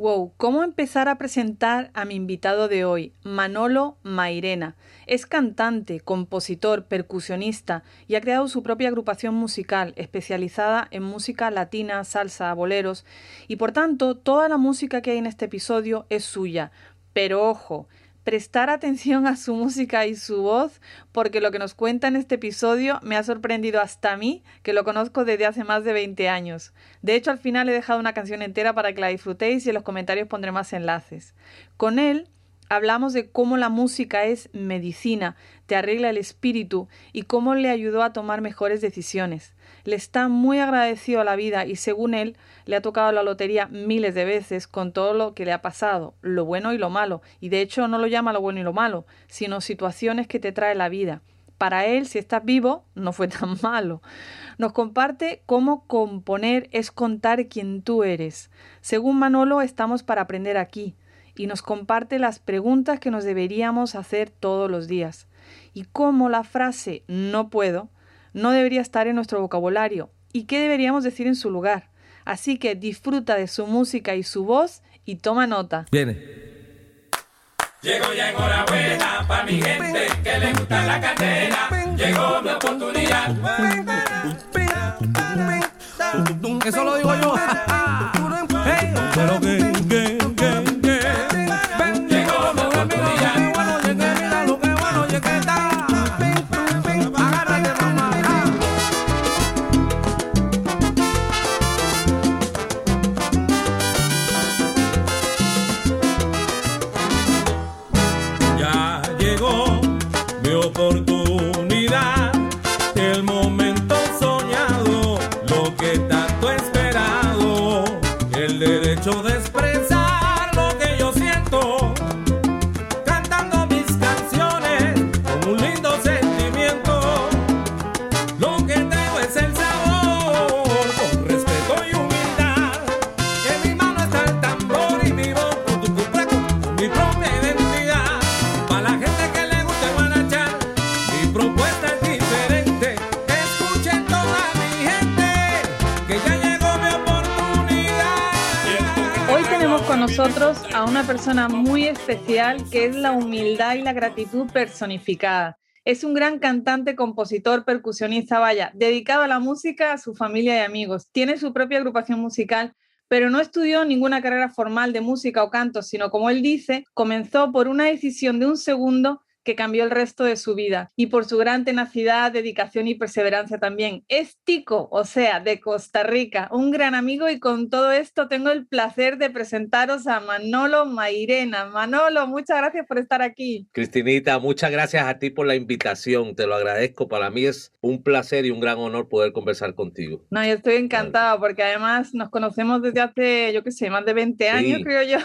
Wow, ¿cómo empezar a presentar a mi invitado de hoy, Manolo Mairena? Es cantante, compositor, percusionista y ha creado su propia agrupación musical especializada en música latina, salsa, boleros y por tanto toda la música que hay en este episodio es suya. Pero ojo, prestar atención a su música y su voz, porque lo que nos cuenta en este episodio me ha sorprendido hasta a mí, que lo conozco desde hace más de 20 años. De hecho, al final he dejado una canción entera para que la disfrutéis y en los comentarios pondré más enlaces. Con él hablamos de cómo la música es medicina, te arregla el espíritu y cómo le ayudó a tomar mejores decisiones. Le está muy agradecido a la vida y según él le ha tocado la lotería miles de veces con todo lo que le ha pasado, lo bueno y lo malo, y de hecho no lo llama lo bueno y lo malo, sino situaciones que te trae la vida. Para él, si estás vivo, no fue tan malo. Nos comparte cómo componer es contar quién tú eres. Según Manolo, estamos para aprender aquí, y nos comparte las preguntas que nos deberíamos hacer todos los días, y cómo la frase no puedo no debería estar en nuestro vocabulario y qué deberíamos decir en su lugar. Así que disfruta de su música y su voz y toma nota. Viene. Llegó ya enhorabuena para mi gente que le gusta la candela. Llegó mi oportunidad. Eso lo digo yo. Hey, pero que, a una persona muy especial que es la humildad y la gratitud personificada. Es un gran cantante, compositor, percusionista, vaya, dedicado a la música, a su familia y amigos. Tiene su propia agrupación musical, pero no estudió ninguna carrera formal de música o canto, sino como él dice, comenzó por una decisión de un segundo que cambió el resto de su vida y por su gran tenacidad, dedicación y perseverancia también. Es Tico, o sea, de Costa Rica, un gran amigo y con todo esto tengo el placer de presentaros a Manolo Mairena. Manolo, muchas gracias por estar aquí. Cristinita, muchas gracias a ti por la invitación, te lo agradezco. Para mí es un placer y un gran honor poder conversar contigo. No, yo estoy encantada porque además nos conocemos desde hace, yo qué sé, más de 20 años, Sí. creo yo.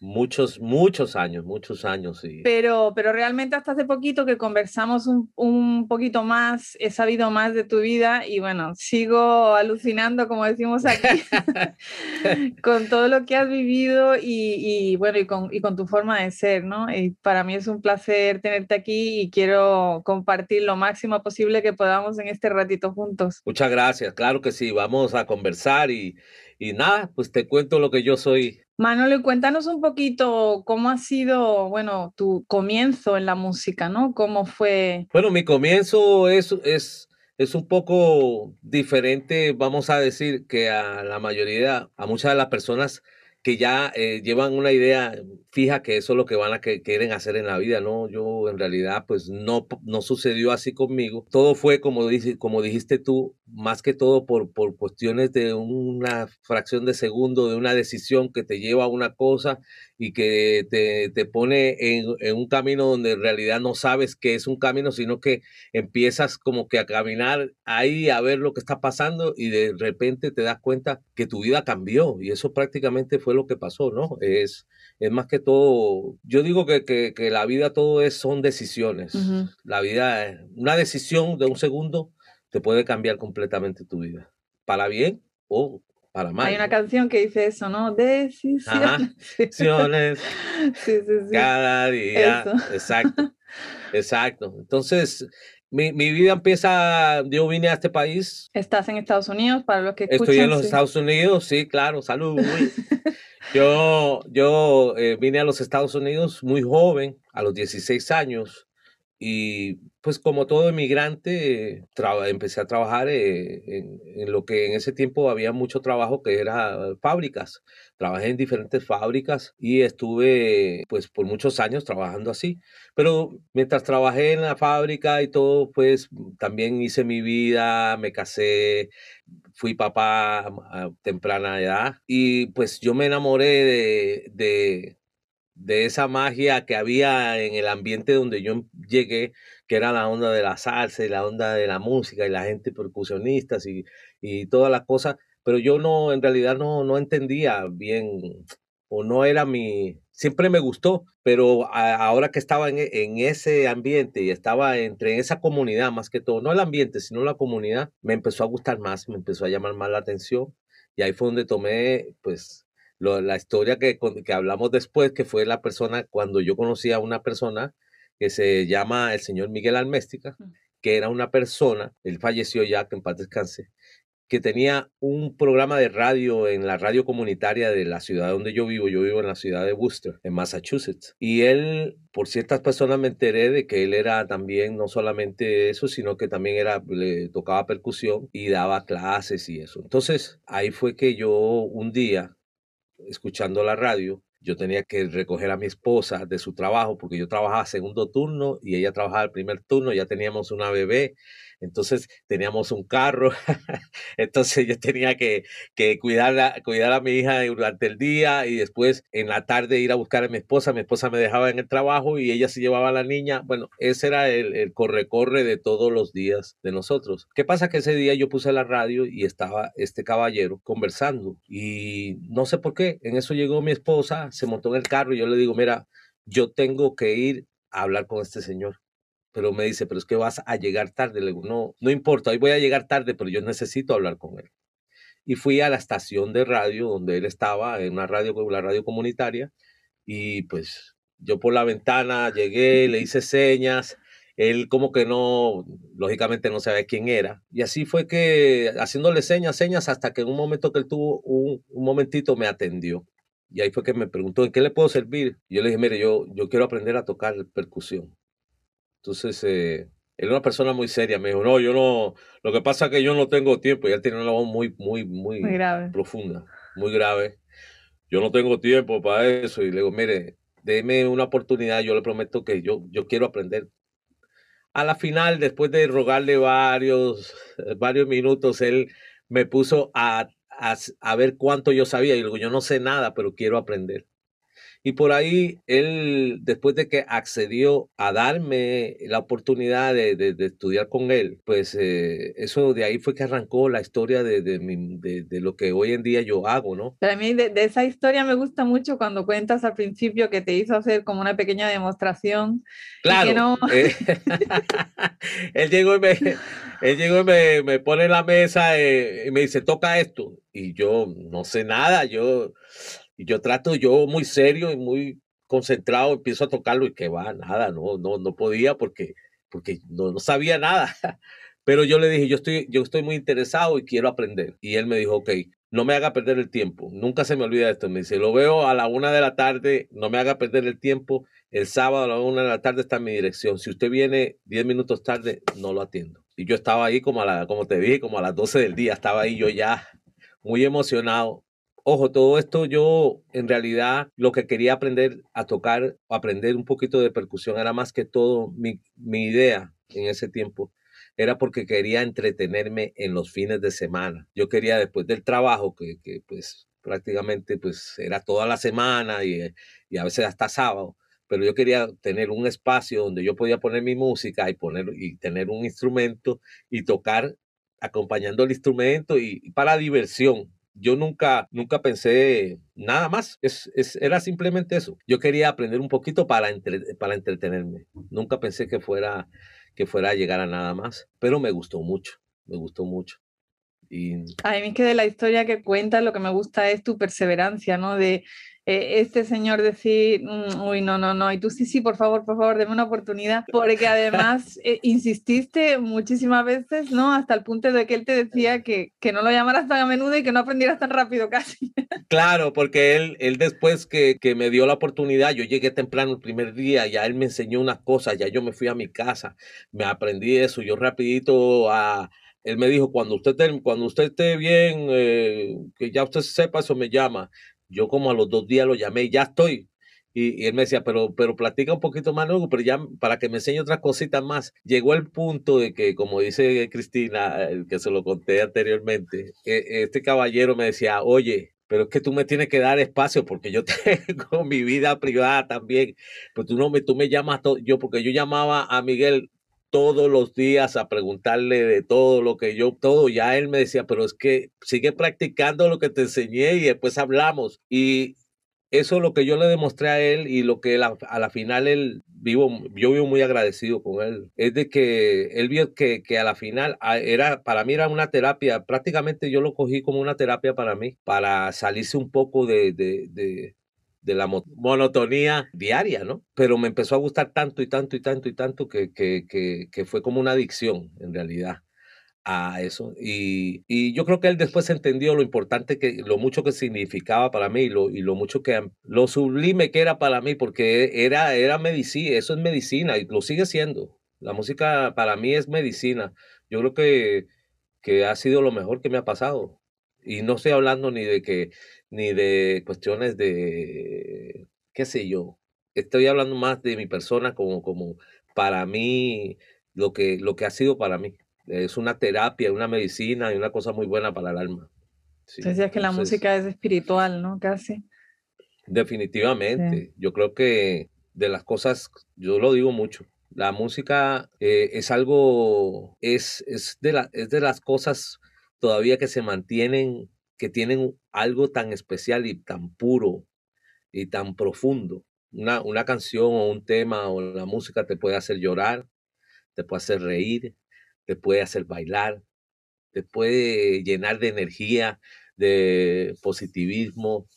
Muchos, muchos años, muchos años. Y... Pero, pero realmente hasta hace poquito que conversamos un, un poquito más, he sabido más de tu vida y bueno, sigo alucinando, como decimos aquí, con todo lo que has vivido y, y, bueno, y con, y con tu forma de ser, ¿no? Y para mí es un placer tenerte aquí y quiero compartir lo máximo posible que podamos en este ratito juntos. Muchas gracias, claro que sí, vamos a conversar y, y nada, pues te cuento lo que yo soy. Manolo, cuéntanos un poquito cómo ha sido, bueno, tu comienzo en la música, ¿no? ¿Cómo fue? Bueno, mi comienzo es, es, es un poco diferente, vamos a decir, que a la mayoría, a muchas de las personas que ya eh, llevan una idea fija que eso es lo que van a que quieren hacer en la vida, ¿no? Yo en realidad pues no, no sucedió así conmigo. Todo fue como, dice, como dijiste tú, más que todo por, por cuestiones de una fracción de segundo, de una decisión que te lleva a una cosa y que te, te pone en, en, un camino donde en realidad no sabes que es un camino, sino que empiezas como que a caminar ahí a ver lo que está pasando y de repente te das cuenta que tu vida cambió y eso prácticamente fue lo que pasó, ¿no? Es, es más que todo, yo digo que, que, que la vida todo es, son decisiones. Uh -huh. La vida, una decisión de un segundo te puede cambiar completamente tu vida, para bien o Hay una canción que dice eso, ¿no? Decisiones. Decisiones. sí, sí, sí. Cada día. Eso. Exacto. Exacto. Entonces, mi, mi, vida empieza, yo vine a este país. ¿Estás en Estados Unidos para los que escuchan? Estoy en los Estados Unidos, sí, claro, salud. yo yo eh, vine a los Estados Unidos muy joven, a los 16 años, y pues como todo inmigrante, empecé a trabajar eh, en, en, lo que en ese tiempo había mucho trabajo que era fábricas. Trabajé en diferentes fábricas y estuve pues por muchos años trabajando así. Pero mientras trabajé en la fábrica y todo, pues también hice mi vida, me casé, fui papá a temprana edad y pues yo me enamoré de, de de esa magia que había en el ambiente donde yo llegué, que era la onda de la salsa y la onda de la música y la gente percusionistas y, y todas las cosas, pero yo no, en realidad no, no entendía bien o no era mi, siempre me gustó, pero ahora que estaba en, en, ese ambiente y estaba entre esa comunidad más que todo, no el ambiente, sino la comunidad, me empezó a gustar más, me empezó a llamar más la atención y ahí fue donde tomé pues la historia que, que hablamos después, que fue la persona, cuando yo conocí a una persona que se llama el señor Miguel Alméstica, que era una persona, él falleció ya, que en paz descanse, que tenía un programa de radio en la radio comunitaria de la ciudad donde yo vivo. Yo vivo en la ciudad de Worcester, en Massachusetts. Y él, por ciertas personas me enteré de que él era también no solamente eso, sino que también era, le tocaba percusión y daba clases y eso. Entonces, ahí fue que yo un día escuchando la radio, yo tenía que recoger a mi esposa de su trabajo porque yo trabajaba segundo turno y ella trabajaba el primer turno, ya teníamos una bebé entonces teníamos un carro, entonces yo tenía que, que cuidar, a, cuidar a mi hija durante el día y después en la tarde ir a buscar a mi esposa. Mi esposa me dejaba en el trabajo y ella se llevaba a la niña. Bueno, ese era el corre-corre de todos los días de nosotros. ¿Qué pasa? Que ese día yo puse la radio y estaba este caballero conversando y no sé por qué. En eso llegó mi esposa, se montó en el carro y yo le digo, mira, yo tengo que ir a hablar con este señor pero me dice, pero es que vas a llegar tarde. Le digo, no, no importa, hoy voy a llegar tarde, pero yo necesito hablar con él. Y fui a la estación de radio donde él estaba, en una radio, la radio comunitaria, y pues yo por la ventana llegué, le hice señas, él como que no, lógicamente no sabía quién era. Y así fue que haciéndole señas, señas, hasta que en un momento que él tuvo un, un momentito me atendió. Y ahí fue que me preguntó, ¿en qué le puedo servir? Y yo le dije, mire, yo, yo quiero aprender a tocar percusión. Entonces, eh, él era una persona muy seria. Me dijo, no, yo no, lo que pasa es que yo no tengo tiempo. Y él tiene una voz muy, muy, muy, profunda, muy grave. Yo no tengo tiempo para eso. Y le digo, mire, déme una oportunidad. Yo le prometo que yo, yo quiero aprender. A la final, después de rogarle varios, varios minutos, él me puso a, a, a ver cuánto yo sabía. Y le digo, yo no sé nada, pero quiero aprender. Y por ahí él, después de que accedió a darme la oportunidad de, de, estudiar con él, pues eh, eso de ahí fue que arrancó la historia de, de, lo que hoy en día yo hago, ¿no? Pero a mí de, esa historia me gusta mucho cuando cuentas al principio que te hizo hacer como una pequeña demostración. Claro. Eh, él llegó y me, él llegó y me, me pone en la mesa eh, y me dice, toca esto. Y yo no sé nada, yo y yo trato, yo muy serio y muy concentrado, empiezo a tocarlo y que va, nada, no, no, no podía porque, porque no, no sabía nada. Pero yo le dije, yo estoy, yo estoy muy interesado y quiero aprender. Y él me dijo, ok, no me haga perder el tiempo. Nunca se me olvida esto. Me dice, lo veo a la una de la tarde, no me haga perder el tiempo. El sábado a la una de la tarde está en mi dirección. Si usted viene diez minutos tarde, no lo atiendo. Y yo estaba ahí como a la, como te dije, como a las doce del día. Estaba ahí yo ya muy emocionado. Ojo, todo esto yo en realidad lo que quería aprender a tocar o aprender un poquito de percusión era más que todo mi, mi idea en ese tiempo era porque quería entretenerme en los fines de semana. Yo quería después del trabajo, que, que pues prácticamente pues era toda la semana y, y, a veces hasta sábado, pero yo quería tener un espacio donde yo podía poner mi música y, poner, y tener un instrumento y tocar acompañando el instrumento y, y para diversión, yo nunca, nunca pensé nada más. Es, es, era simplemente eso. Yo quería aprender un poquito para, para entretenerme. Nunca pensé que fuera, que fuera a llegar a nada más, pero me gustó mucho, me gustó mucho. Y... A mí es que de la historia que cuentas lo que me gusta es tu perseverancia, ¿no? De eh, este señor decir, mm, uy, no, no, no, y tú sí, sí, por favor, por favor, deme una oportunidad, porque además eh, insististe muchísimas veces, ¿no? Hasta el punto de que él te decía que, que no lo llamaras tan a menudo y que no aprendieras tan rápido casi. Claro, porque él, él después que, que me dio la oportunidad, yo llegué temprano el primer día, ya él me enseñó unas cosas, ya yo me fui a mi casa, me aprendí eso, yo rapidito a él me dijo, cuando usted, cuando usted esté bien, eh, que ya usted sepa, eso me llama. Yo como a los dos días lo llamé, ya estoy. Y, él me decía, pero, pero platica un poquito más luego, pero ya para que me enseñe otras cositas más. Llegó el punto de que, como dice Cristina, que se lo conté anteriormente, e, este caballero me decía, oye, pero es que tú me tienes que dar espacio porque yo tengo mi vida privada también. Pero tú no me, tú me llamas todo, yo, porque yo llamaba a Miguel todos los días a preguntarle de todo lo que yo, todo, ya él me decía, pero es que sigue practicando lo que te enseñé y después hablamos. Y eso es lo que yo le demostré a él y lo que a la final él vivo, yo vivo muy agradecido con él, es de que él vio que, que a la final ah, era, para mí era una terapia, prácticamente yo lo cogí como una terapia para mí, para salirse un poco de, de de la monotonía diaria, ¿no? Pero me empezó a gustar tanto y tanto y tanto y tanto que, que, que, fue como una adicción en realidad a eso. Y, y, yo creo que él después entendió lo importante que, lo mucho que significaba para mí y lo, y lo mucho que, lo sublime que era para mí, porque era, era medicina, eso es medicina y lo sigue siendo. La música para mí es medicina. Yo creo que, que ha sido lo mejor que me ha pasado. Y no estoy hablando ni de que ni de cuestiones de, qué sé yo. Estoy hablando más de mi persona como, como para mí, lo que, lo que ha sido para mí. Es una terapia, una medicina y una cosa muy buena para el alma. Sí, Decías que la música es espiritual, ¿no? Casi. Definitivamente. Yo creo que de las cosas, yo lo digo mucho, la música eh, es algo, es, es, de la, es de las cosas todavía que se mantienen que tienen algo tan especial y tan puro y tan profundo. Una, una canción o un tema o la música te puede hacer llorar, te puede hacer reír, te puede hacer bailar, te puede llenar de energía, de positivismo,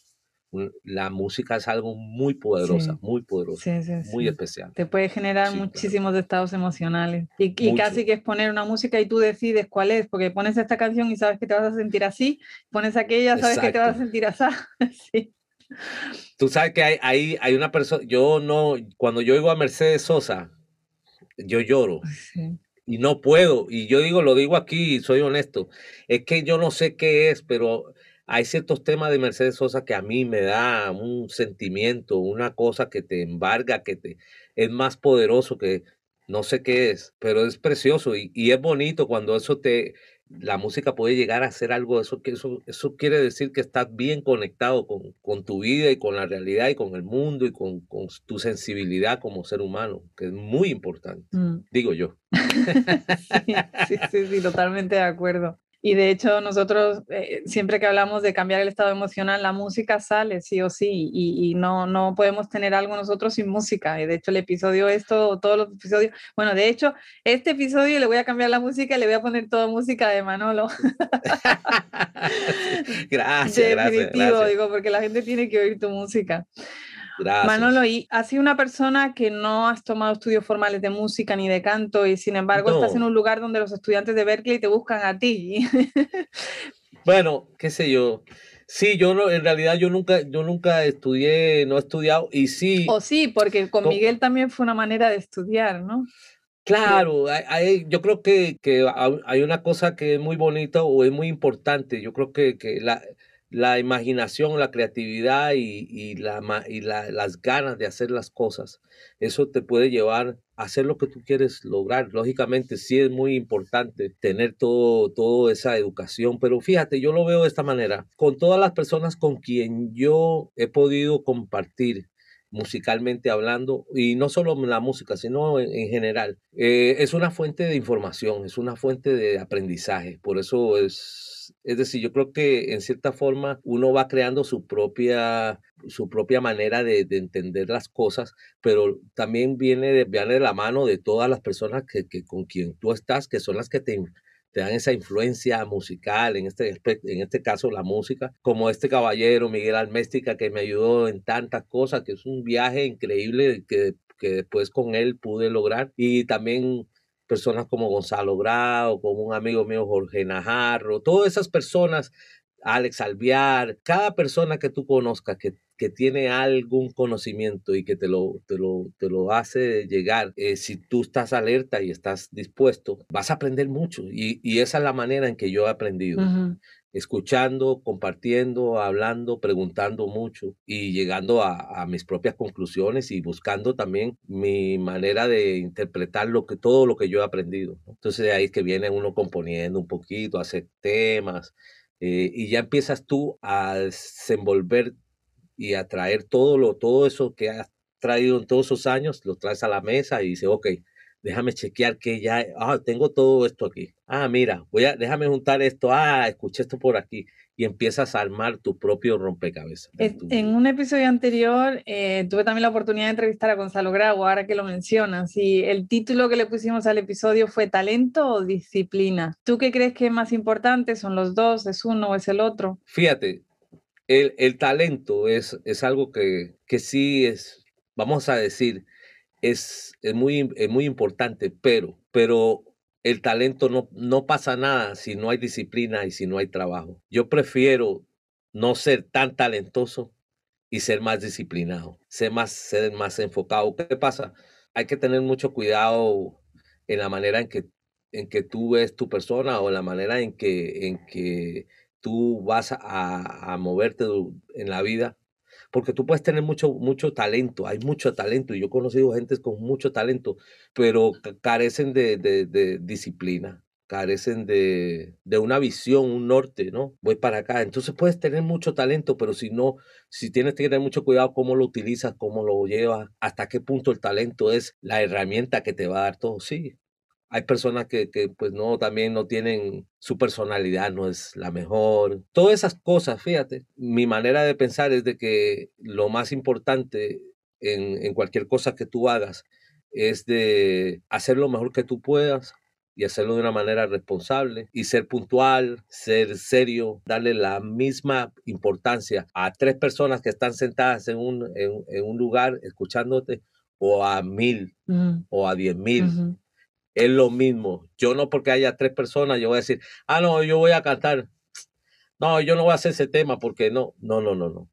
la música es algo muy poderosa, muy poderosa, muy especial. Te puede generar muchísimos estados emocionales. Y, casi que es poner una música y tú decides cuál es, porque pones esta canción y sabes que te vas a sentir así, pones aquella, sabes que te vas a sentir así. sí. Tú sabes que hay, hay, hay una persona, yo no, cuando yo oigo a Mercedes Sosa, yo lloro. Y no puedo, y yo digo, lo digo aquí, soy honesto, es que yo no sé qué es, pero hay ciertos temas de Mercedes Sosa que a mí me da un sentimiento, una cosa que te embarga, que te es más poderoso que no sé qué es, pero es precioso y, es bonito cuando eso te, la música puede llegar a ser algo, eso, eso, eso quiere decir que estás bien conectado con, con tu vida y con la realidad y con el mundo y con, con tu sensibilidad como ser humano, que es muy importante, mm. digo yo. sí, sí, sí, totalmente de acuerdo. Y de hecho nosotros eh, siempre que hablamos de cambiar el estado emocional, la música sale sí o sí y, no, no podemos tener algo nosotros sin música. Y de hecho el episodio esto, todos los episodios, bueno, de hecho este episodio le voy a cambiar la música y le voy a poner toda música de Manolo. gracias, Definitivo, digo, porque la gente tiene que oír tu música. Manolo, y has sido una persona que no has tomado estudios formales de música ni de canto y sin embargo estás en un lugar donde los estudiantes de Berkeley te buscan a ti. bueno, qué sé yo. Sí, yo no, en realidad yo nunca, yo nunca estudié, no he estudiado y sí. O sí, porque con Miguel también fue una manera de estudiar, ¿no? Claro, hay, yo creo que, que, hay una cosa que es muy bonita o es muy importante. Yo creo que, que la, la imaginación, la creatividad y, la, y las ganas de hacer las cosas. Eso te puede llevar a hacer lo que tú quieres lograr. Lógicamente, sí es muy importante tener todo, toda esa educación, pero fíjate, yo lo veo de esta manera. Con todas las personas con quien yo he podido compartir musicalmente hablando, y no solo la música, sino en, general, eh, es una fuente de información, es una fuente de aprendizaje. Por eso es es decir, yo creo que en cierta forma uno va creando su propia, su propia manera de, entender las cosas, pero también viene de, viene de la mano de todas las personas que, con quien tú estás, que son las que te, te dan esa influencia musical, en este, en este caso la música, como este caballero Miguel Alméstica que me ayudó en tantas cosas, que es un viaje increíble que, que después con él pude lograr. Y también personas como Gonzalo Grau, como un amigo mío Jorge Najarro, todas esas personas, Alex Alviar, cada persona que tú conozcas que, que tiene algún conocimiento y que te lo, te lo, te lo hace llegar, eh, si tú estás alerta y estás dispuesto, vas a aprender mucho. Y, y esa es la manera en que yo he aprendido escuchando, compartiendo, hablando, preguntando mucho y llegando a, mis propias conclusiones y buscando también mi manera de interpretar lo que, todo lo que yo he aprendido. Entonces de ahí es que viene uno componiendo un poquito, hacer temas eh, y ya empiezas tú a desenvolver y a traer todo, lo, todo eso que has traído en todos esos años, lo traes a la mesa y dices, ok, déjame chequear que ya, ah, tengo todo esto aquí. Ah, mira, voy a, déjame juntar esto, ah, escuché esto por aquí. Y empiezas a armar tu propio rompecabezas. En un episodio anterior eh, tuve también la oportunidad de entrevistar a Gonzalo Grau, ahora que lo mencionas, y el título que le pusimos al episodio fue Talento o Disciplina. ¿Tú qué crees que es más importante? ¿Son los dos? ¿Es uno o es el otro? Fíjate, el, el talento es, es algo que, que sí es, vamos a decir, es, muy, muy importante, pero, pero el talento no, no pasa nada si no hay disciplina y si no hay trabajo. Yo prefiero no ser tan talentoso y ser más disciplinado, ser más, ser más enfocado. ¿Qué pasa? Hay que tener mucho cuidado en la manera en que, en que tú ves tu persona o la manera en que, en que tú vas a, a moverte en la vida porque tú puedes tener mucho, mucho talento, hay mucho talento, y yo he conocido gente con mucho talento, pero carecen de, disciplina, carecen de, de, una visión, un norte, ¿no? Voy para acá. Entonces puedes tener mucho talento, pero si no, si tienes que tener mucho cuidado cómo lo utilizas, cómo lo llevas, hasta qué punto el talento es la herramienta que te va a dar todo. Sí, hay personas que, pues no, también no tienen, su personalidad no es la mejor. Todas esas cosas, fíjate, mi manera de pensar es de que lo más importante en, en cualquier cosa que tú hagas es de hacer lo mejor que tú puedas y hacerlo de una manera responsable y ser puntual, ser serio, darle la misma importancia a tres personas que están sentadas en un, en, un lugar escuchándote o a mil o a diez mil es lo mismo. Yo no porque haya tres personas, yo voy a decir, ah, no, yo voy a cantar. No, yo no voy a hacer ese tema porque no, no, no, no, no.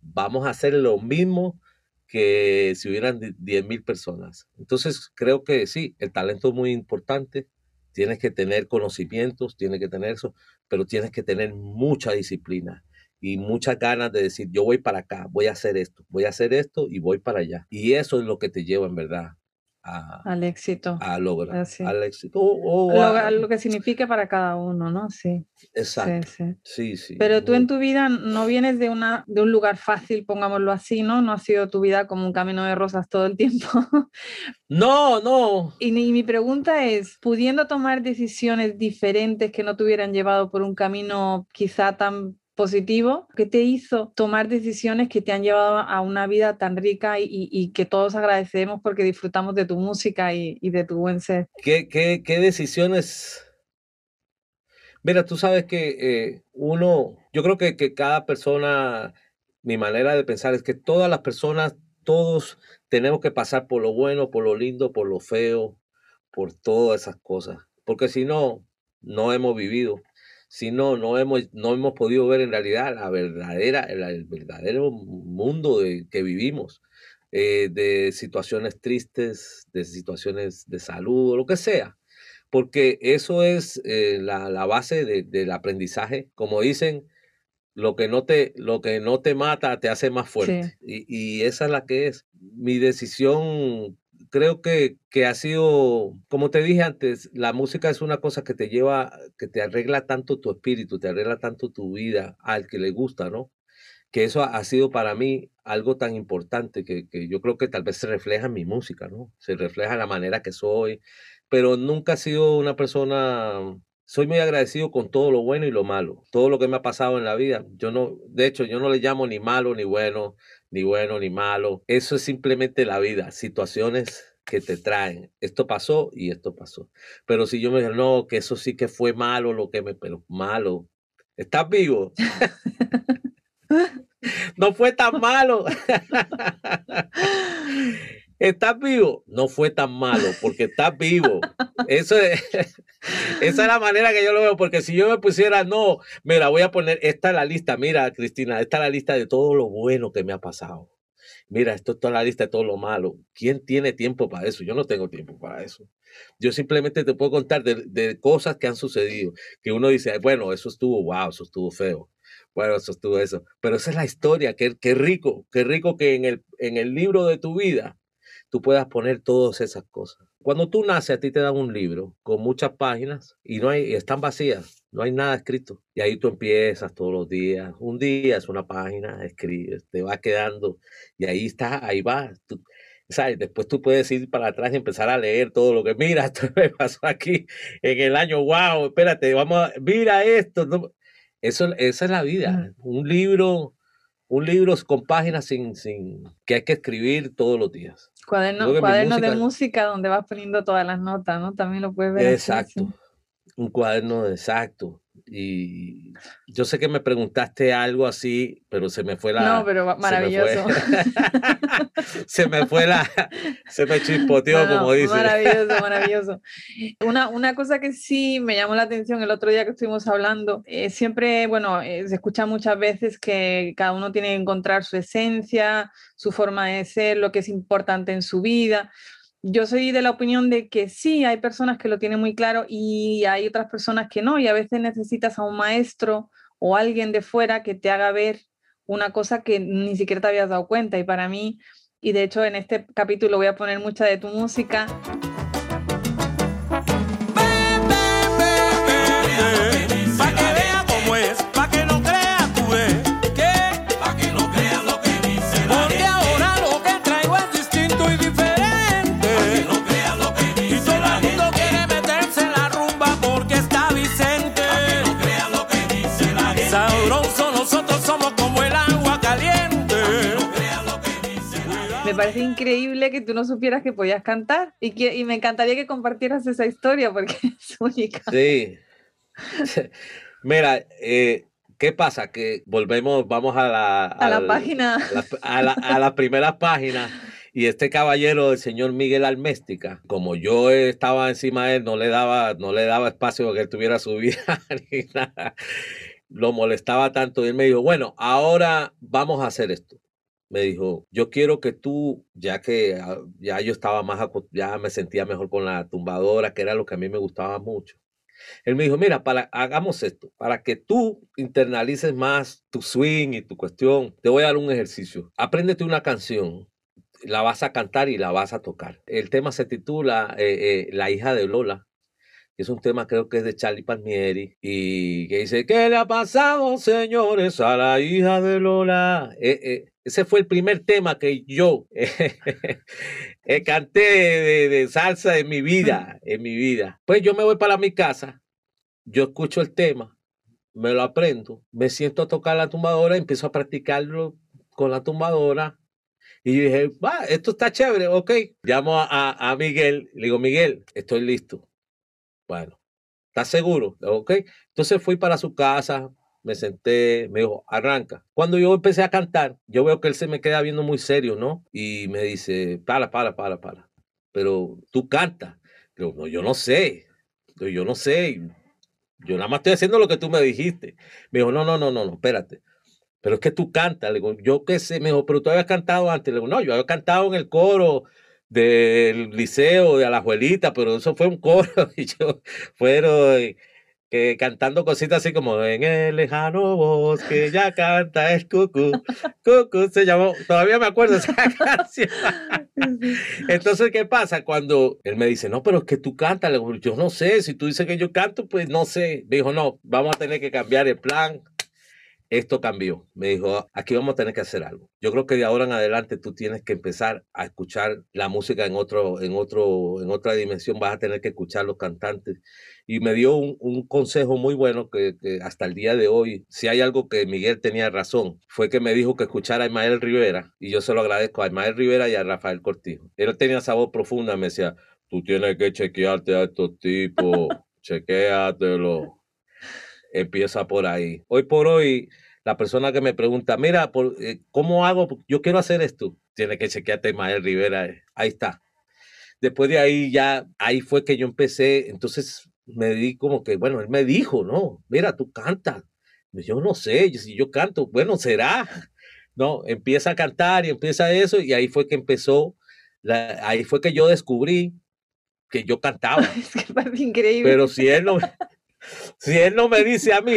Vamos a hacer lo mismo que si hubieran 10 mil personas. Entonces, creo que sí, el talento es muy importante. Tienes que tener conocimientos, tienes que tener eso, pero tienes que tener mucha disciplina y muchas ganas de decir, yo voy para acá, voy a hacer esto, voy a hacer esto y voy para allá. Y eso es lo que te lleva en verdad al éxito. A lograr. Al éxito. lo, que significa para cada uno, ¿no? Sí. Exacto. Sí, sí. Pero tú en tu vida no vienes de, una, de un lugar fácil, pongámoslo así, ¿no? No ha sido tu vida como un camino de rosas todo el tiempo. no, no. Y, y mi pregunta es, pudiendo tomar decisiones diferentes que no te hubieran llevado por un camino quizá tan positivo que te hizo tomar decisiones que te han llevado a una vida tan rica y, que todos agradecemos porque disfrutamos de tu música y, de tu buen ser. ¿Qué, qué, decisiones? Mira, tú sabes que eh, uno, yo creo que, que cada persona, mi manera de pensar es que todas las personas, todos tenemos que pasar por lo bueno, por lo lindo, por lo feo, por todas esas cosas, porque si no, no hemos vivido si no, no hemos, no hemos podido ver en realidad la verdadera, el, verdadero mundo de, que vivimos, eh, de situaciones tristes, de situaciones de salud o lo que sea, porque eso es eh, la, base del aprendizaje. Como dicen, lo que no te, lo que no te mata te hace más fuerte. Y, y, esa es la que es. Mi decisión creo que, que ha sido, como te dije antes, la música es una cosa que te lleva, que te arregla tanto tu espíritu, te arregla tanto tu vida al que le gusta, ¿no? Que eso ha sido para mí algo tan importante que, que yo creo que tal vez se refleja en mi música, ¿no? Se refleja en la manera que soy, pero nunca he sido una persona soy muy agradecido con todo lo bueno y lo malo, todo lo que me ha pasado en la vida. Yo no, de hecho, yo no le llamo ni malo ni bueno, ni bueno ni malo. Eso es simplemente la vida, situaciones que te traen. Esto pasó y esto pasó. Pero si yo me digo, no, que eso sí que fue malo, lo que me, pero malo. ¿Estás vivo? no fue tan malo. ¿Estás vivo? No fue tan malo porque estás vivo. Eso es, esa es la manera que yo lo veo, porque si yo me pusiera, no, mira, voy a poner, esta es la lista, mira, Cristina, esta es la lista de todo lo bueno que me ha pasado. Mira, esto es toda la lista de todo lo malo. ¿Quién tiene tiempo para eso? Yo no tengo tiempo para eso. Yo simplemente te puedo contar de, cosas que han sucedido, que uno dice, bueno, eso estuvo, wow, eso estuvo feo. Bueno, eso estuvo eso. Pero esa es la historia, qué, qué rico, qué rico que en el, en el libro de tu vida tú puedas poner todas esas cosas. Cuando tú naces, a ti te dan un libro con muchas páginas y no hay, están vacías, no hay nada escrito. Y ahí tú empiezas todos los días. Un día es una página, escribes, te va quedando y ahí está, ahí va. ¿sabes? Después tú puedes ir para atrás y empezar a leer todo lo que, mira, esto me pasó aquí en el año, wow, espérate, vamos a, mira esto. Eso, esa es la vida. Un libro un libro con páginas sin, sin, que hay que escribir todos los días. Cuadernos cuaderno de música donde vas poniendo todas las notas, ¿no? También lo puedes ver. Exacto. Un cuaderno exacto. Y yo sé que me preguntaste algo así, pero se me fue la. No, pero maravilloso. Se me fue, la. Se me chispoteó, como dice. Maravilloso, maravilloso. Una, una cosa que sí me llamó la atención el otro día que estuvimos hablando, eh, siempre, bueno, eh, se escucha muchas veces que cada uno tiene que encontrar su esencia, su forma de ser, lo que es importante en su vida yo soy de la opinión de que sí, hay personas que lo tienen muy claro y hay otras personas que no, y a veces necesitas a un maestro o alguien de fuera que te haga ver una cosa que ni siquiera te habías dado cuenta. Y para mí, y de hecho en este capítulo voy a poner mucha de tu música. Parece increíble que tú no supieras que podías cantar y, que, y me encantaría que compartieras esa historia porque es única. Sí. Mira, eh, ¿qué pasa? Que volvemos, vamos a la, a la página. a, la, a la primera página. Y este caballero, el señor Miguel Alméstica, como yo estaba encima de él, no le daba, no le daba espacio para que él tuviera su vida ni nada. Lo molestaba tanto. Y él me dijo, bueno, ahora vamos a hacer esto me dijo, yo quiero que tú, ya que ah, ya yo estaba más, ya me sentía mejor con la tumbadora, que era lo que a mí me gustaba mucho. Él me dijo, mira, para, hagamos esto, para que tú internalices más tu swing y tu cuestión, te voy a dar un ejercicio. Apréndete una canción, la vas a cantar y la vas a tocar. El tema se titula eh, eh, La hija de Lola es un tema creo que es de Charlie Palmieri, y que dice, ¿qué le ha pasado, señores, a la hija de Lola? Eh, eh, ese fue el primer tema que yo eh, canté de, salsa en mi vida, en mi vida. Pues yo me voy para mi casa, yo escucho el tema, me lo aprendo, me siento a tocar la tumbadora, empiezo a practicarlo con la tumbadora, y yo dije, va, esto está chévere, ok. Llamo a, a Miguel, le digo, Miguel, estoy listo bueno, ¿estás seguro? Ok. Entonces fui para su casa, me senté, me dijo, arranca. Cuando yo empecé a cantar, yo veo que él se me queda viendo muy serio, ¿no? Y me dice, para, para, para, para. Pero tú cantas. Yo, no, yo no sé. Yo no sé. Yo nada más estoy haciendo lo que tú me dijiste. Me dijo, no, no, no, no, no, espérate. Pero es que tú cantas. Le digo, yo qué sé. Me dijo, pero tú habías cantado antes. Le digo, no, yo había cantado en el coro del liceo de Alajuelita, pero eso fue un coro y yo fueron que cantando cositas así como en el lejano bosque ya canta el cucú, cucú se llamó, todavía me acuerdo esa canción. Entonces, ¿qué pasa? Cuando él me dice, no, pero es que tú cantas, yo no sé, si tú dices que yo canto, pues no sé. Me dijo, no, vamos a tener que cambiar el plan. Esto cambió. Me dijo, aquí vamos a tener que hacer algo. Yo creo que de ahora en adelante tú tienes que empezar a escuchar la música en otro, en otro, en otra dimensión. Vas a tener que escuchar los cantantes. Y me dio un, consejo muy bueno que, hasta el día de hoy, si hay algo que Miguel tenía razón, fue que me dijo que escuchara a Ismael Rivera. Y yo se lo agradezco a Ismael Rivera y a Rafael Cortijo. Él tenía esa voz profunda, me decía, tú tienes que chequearte a estos tipos, chequéatelo empieza por ahí. Hoy por hoy, la persona que me pregunta, mira, eh, ¿cómo hago? Yo quiero hacer esto. Tiene que chequearte Ismael Rivera. Eh, ahí está. Después de ahí ya, ahí fue que yo empecé. Entonces me di como que, bueno, él me dijo, no, mira, tú cantas. Yo no sé, si yo canto, bueno, será. No, empieza a cantar y empieza eso y ahí fue que empezó, ahí fue que yo descubrí que yo cantaba. Es que parece increíble. Pero si él no, si él no me dice a mí,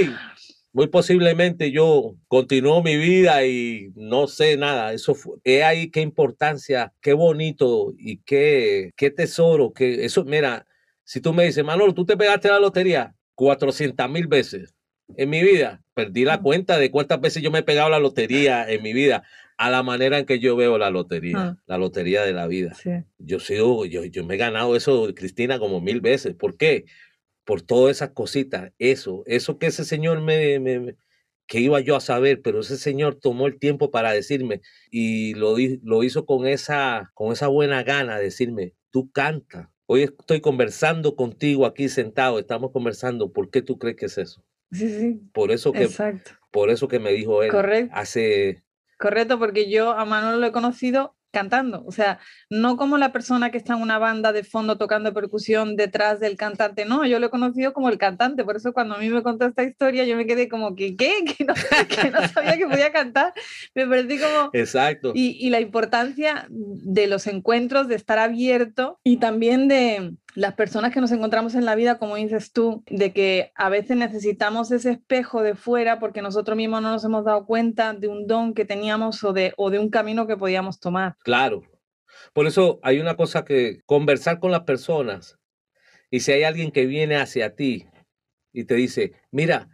muy posiblemente yo continúo mi vida y no sé nada. Eso fue, he ahí qué importancia, qué bonito y qué, qué tesoro. Que eso, mira, si tú me dices, Manolo, tú te pegaste la lotería 400 mil veces en mi vida. Perdí la cuenta de cuántas veces yo me he pegado la lotería en mi vida a la manera en que yo veo la lotería, ah. la lotería de la vida. Yo, sido, yo, yo me he ganado eso, Cristina, como mil veces. ¿Por qué? Por todas esas cositas, eso, eso que ese señor me, me, que iba yo a saber, pero ese señor tomó el tiempo para decirme y lo, lo hizo con esa, con esa buena gana, decirme, tú canta. Hoy estoy conversando contigo aquí sentado, estamos conversando, ¿por qué tú crees que es eso? Sí, sí. Por eso que, Exacto. Por eso que me dijo él Correcto. hace... Correcto, porque yo a Manuel lo he conocido cantando. O sea, no como la persona que está en una banda de fondo tocando percusión detrás del cantante. No, yo lo he conocido como el cantante. Por eso cuando a mí me contó esta historia, yo me quedé como que, ¿qué? Que no, sabía que podía cantar. Me parecí como... Exacto. Y, y la importancia de los encuentros, de estar abierto y también de las personas que nos encontramos en la vida, como dices tú, de que a veces necesitamos ese espejo de fuera porque nosotros mismos no nos hemos dado cuenta de un don que teníamos o de, o de un camino que podíamos tomar. Claro. Por eso hay una cosa que conversar con las personas y si hay alguien que viene hacia ti y te dice, mira,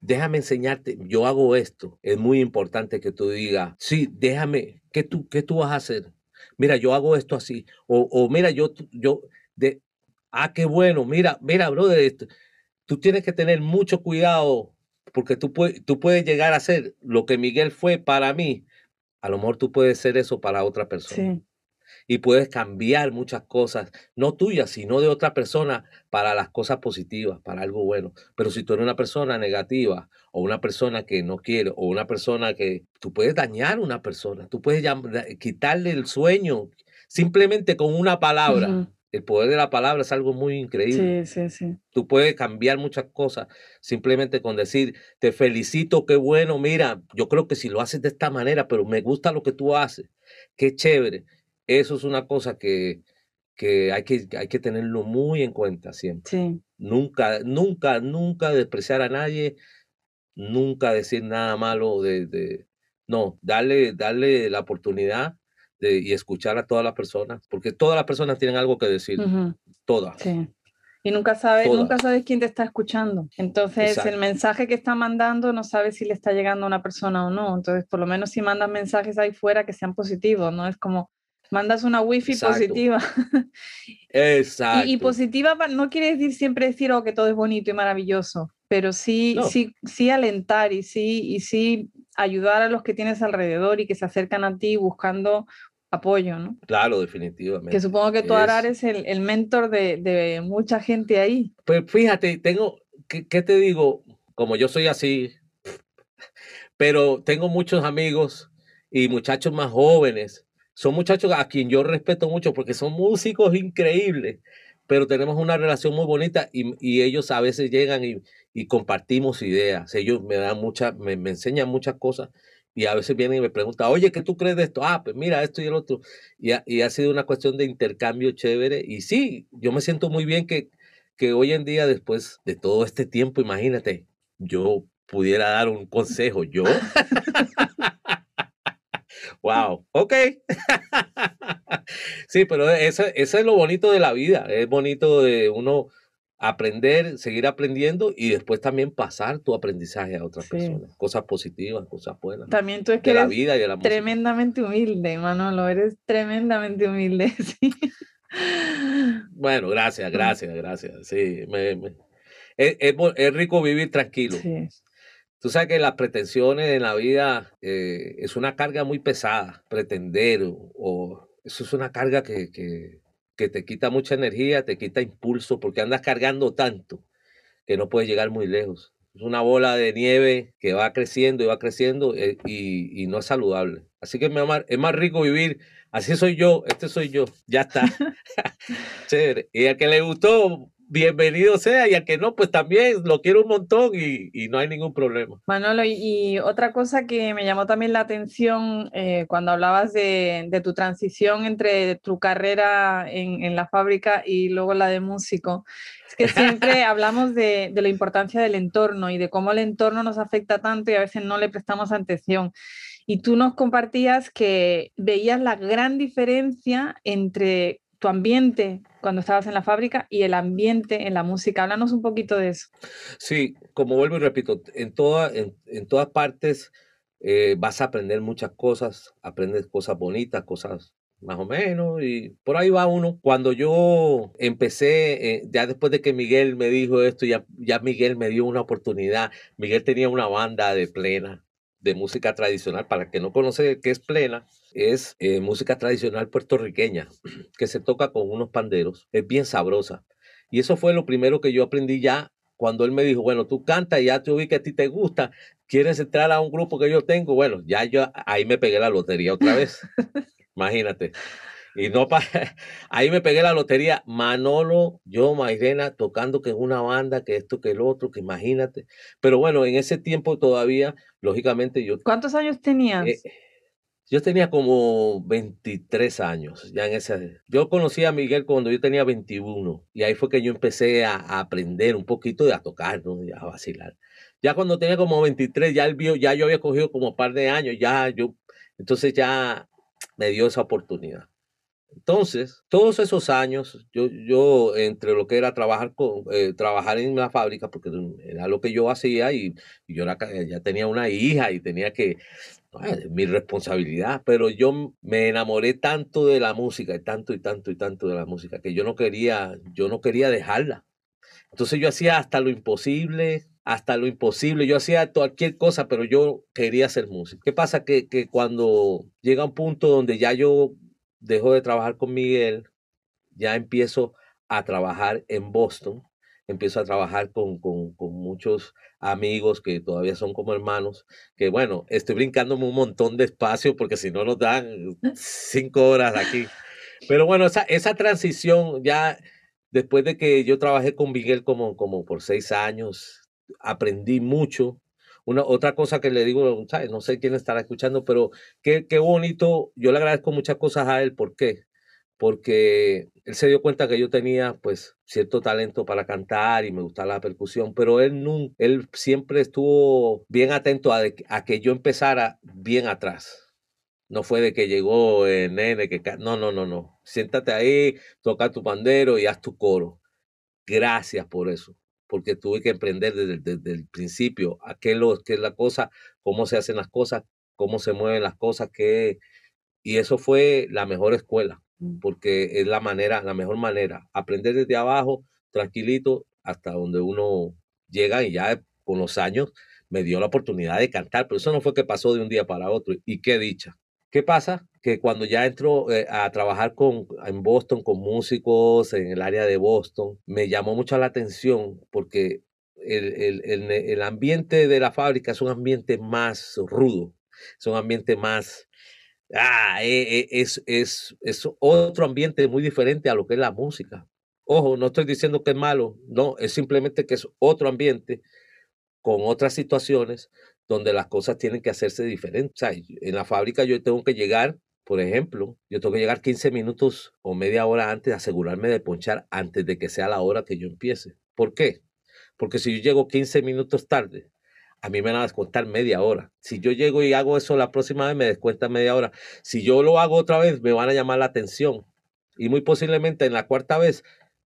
déjame enseñarte, yo hago esto, es muy importante que tú digas, sí, déjame, ¿qué tú, qué tú vas a hacer? Mira, yo hago esto así, o, o mira, yo, yo, ah, qué bueno, mira, mira, brother, tú tienes que tener mucho cuidado porque tú, puedes, tú puedes llegar a ser lo que Miguel fue para mí, a lo mejor tú puedes ser eso para otra persona. Y puedes cambiar muchas cosas, no tuyas, sino de otra persona, para las cosas positivas, para algo bueno. Pero si tú eres una persona negativa, o una persona que no quiere, o una persona que tú puedes dañar a una persona, tú puedes quitarle el sueño simplemente con una palabra el poder de la palabra es algo muy increíble. Sí, sí, sí. Tú puedes cambiar muchas cosas simplemente con decir, te felicito, qué bueno, mira, yo creo que si lo haces de esta manera, pero me gusta lo que tú haces, qué chévere. Eso es una cosa que, que, hay, que hay que tenerlo muy en cuenta siempre. Sí. Nunca, nunca, nunca despreciar a nadie, nunca decir nada malo de, de no, darle, darle la oportunidad y escuchar a todas las personas, porque todas las personas tienen algo que decir, todas. Sí. Y nunca sabes, nunca sabes quién te está escuchando. Entonces, el mensaje que está mandando no sabes si le está llegando a una persona o no. Entonces, por lo menos si mandas mensajes ahí fuera que sean positivos, ¿no? Es como, mandas una wifi positiva. Exacto. Y, positiva no quiere decir siempre decir oh, que todo es bonito y maravilloso, pero sí, sí, sí alentar y sí, y sí ayudar a los que tienes alrededor y que se acercan a ti buscando apoyo, ¿no? Claro, definitivamente. Que supongo que tú, Arar, eres el, el mentor de, de, mucha gente ahí. Pues fíjate, tengo, ¿qué, ¿qué, te digo? Como yo soy así, pero tengo muchos amigos y muchachos más jóvenes. Son muchachos a quien yo respeto mucho porque son músicos increíbles, pero tenemos una relación muy bonita y, y ellos a veces llegan y, y compartimos ideas. Ellos me dan muchas, me, me, enseñan muchas cosas y a veces vienen y me preguntan, oye, ¿qué tú crees de esto? Ah, pues mira, esto y el otro. Y ha, y ha sido una cuestión de intercambio chévere. Y sí, yo me siento muy bien que, que hoy en día, después de todo este tiempo, imagínate, yo pudiera dar un consejo, yo. wow, ok. sí, pero eso, eso es lo bonito de la vida. Es bonito de uno aprender, seguir aprendiendo y después también pasar tu aprendizaje a otras personas. Cosas positivas, cosas buenas. También tú es que la eres vida y de la tremendamente humilde, Manolo, eres tremendamente humilde, sí. Bueno, gracias, gracias, gracias. Sí, me- me- Es, es es rico vivir tranquilo. Sí. Tú sabes que las pretensiones en la vida eh, es una carga muy pesada, pretender o, o- eso es una carga que, que, que te quita mucha energía, te quita impulso, porque andas cargando tanto que no puedes llegar muy lejos. Es una bola de nieve que va creciendo y va creciendo eh, y, y no es saludable. Así que mi amor, es más rico vivir, así soy yo, este soy yo, ya está. Chévere. Y al que le gustó, bienvenido sea, y al que no, pues también lo quiero un montón y, y no hay ningún problema. Manolo, y, y otra cosa que me llamó también la atención eh, cuando hablabas de, de tu transición entre tu carrera en, en la fábrica y luego la de músico, es que siempre hablamos de, de la importancia del entorno y de cómo el entorno nos afecta tanto y a veces no le prestamos atención. Y tú nos compartías que veías la gran diferencia entre tu ambiente cuando estabas en la fábrica y el ambiente en la música. Háblanos un poquito de eso. Sí, como vuelvo y repito, en, toda, en, en todas partes eh, vas a aprender muchas cosas, aprendes cosas bonitas, cosas más o menos, y por ahí va uno. Cuando yo empecé, eh, ya después de que Miguel me dijo esto, ya, ya Miguel me dio una oportunidad. Miguel tenía una banda de plena, de música tradicional. Para el que no conoce qué es plena, es eh, música tradicional puertorriqueña, que se toca con unos panderos. Es bien sabrosa. Y eso fue lo primero que yo aprendí ya cuando él me dijo, bueno, tú cantas, ya te vi que a ti te gusta, quieres entrar a un grupo que yo tengo. Bueno, ya yo ahí me pegué la lotería otra vez. Imagínate. Y no pa- ahí me pegué la lotería. Manolo, yo, Mairena, tocando que es una banda, que esto, que el otro, que imagínate. Pero bueno, en ese tiempo todavía, lógicamente, yo ¿Cuántos años tenías? eh, yo tenía como 23 años, ya en ese. Yo conocí a Miguel cuando yo tenía 21 y ahí fue que yo empecé a, a aprender un poquito y a tocar, ¿no? Y a vacilar. Ya cuando tenía como 23, ya él vio, ya yo había cogido como un par de años, ya yo, entonces ya me dio esa oportunidad. Entonces, todos esos años, yo, yo entre lo que era trabajar eh, trabajar en la fábrica, porque era lo que yo hacía y, yo ca- ya tenía una hija y tenía que, es mi responsabilidad, pero yo me enamoré tanto de la música, y tanto y tanto y tanto de la música, que yo no quería, yo no quería dejarla. Entonces yo hacía hasta lo imposible, hasta lo imposible, yo hacía cualquier cosa, pero yo quería hacer música. ¿Qué pasa? Que, que cuando llega un punto donde ya yo dejo de trabajar con Miguel, ya empiezo a trabajar en Boston, empiezo a trabajar con, con, con muchos amigos que todavía son como hermanos, que bueno, estoy brincándome un montón de espacio porque si no nos dan cinco horas aquí. Pero bueno, esa, esa transición ya después de que yo trabajé con Miguel como, como por seis años, aprendí mucho. Una, otra cosa que le digo, no sé quién estará escuchando, pero qué, qué bonito. Yo le agradezco muchas cosas a él. ¿Por qué? Porque él se dio cuenta que yo tenía pues cierto talento para cantar y me gustaba la percusión, pero él, nun- él siempre estuvo bien atento a, a que yo empezara bien atrás. No fue de que llegó el nene, que... No, no, no, no. Siéntate ahí, toca tu pandero y haz tu coro. Gracias por eso, porque tuve que aprender desde, desde el principio a qué, es lo, qué es la cosa, cómo se hacen las cosas, cómo se mueven las cosas, qué... Y eso fue la mejor escuela, Mm. porque es la manera, la mejor manera. Aprender desde abajo, tranquilito, hasta donde uno llega y ya con los años me dio la oportunidad de cantar, pero eso no fue que pasó de un día para otro. Y qué dicha. ¿Qué pasa? Que cuando ya entro eh, a trabajar con, en Boston con músicos en el área de Boston, me llamó mucho la atención porque el, el, el, el ambiente de la fábrica es un ambiente más rudo, es un ambiente más... Ah, eh, eh, es, es, es otro ambiente muy diferente a lo que es la música. Ojo, no estoy diciendo que es malo, no, es simplemente que es otro ambiente con otras situaciones donde las cosas tienen que hacerse diferentes. O sea, en la fábrica yo tengo que llegar, por ejemplo, yo tengo que llegar 15 minutos o media hora antes, asegurarme de ponchar antes de que sea la hora que yo empiece. ¿Por qué? Porque si yo llego 15 minutos tarde, a mí me van a descontar media hora. Si yo llego y hago eso la próxima vez, me descuentan media hora. Si yo lo hago otra vez, me van a llamar la atención. Y muy posiblemente en la cuarta vez,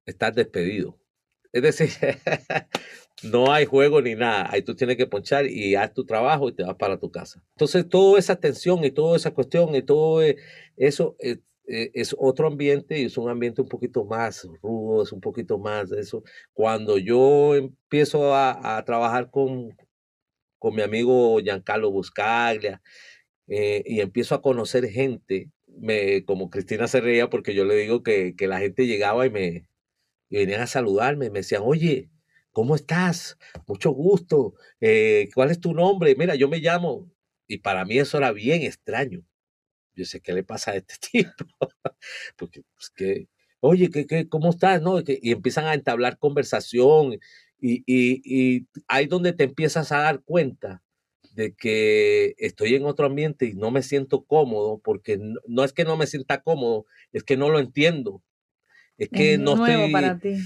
estás despedido. Es decir, no hay juego ni nada. Ahí tú tienes que ponchar y haz tu trabajo y te vas para tu casa. Entonces, toda esa tensión y toda esa cuestión y todo e, eso es, e, es otro ambiente y es un ambiente un poquito más rudo, es un poquito más eso. Cuando yo empiezo a, trabajar con, con mi amigo Giancarlo Buscaglia eh, y empiezo a conocer gente, me, como Cristina se reía porque yo le digo que, que la gente llegaba y me y venían a saludarme, me decían, oye, ¿cómo estás? Mucho gusto. Eh, ¿Cuál es tu nombre? Mira, yo me llamo. Y para mí eso era bien extraño. Yo sé, ¿qué le pasa a este tipo? Porque, pues, que, oye, ¿qué, qué, ¿cómo estás? ¿No? Y empiezan a entablar conversación y, y, y ahí donde te empiezas a dar cuenta de que estoy en otro ambiente y no me siento cómodo, porque no, no es que no me sienta cómodo, es que no lo entiendo. Es que es no nuevo para ti.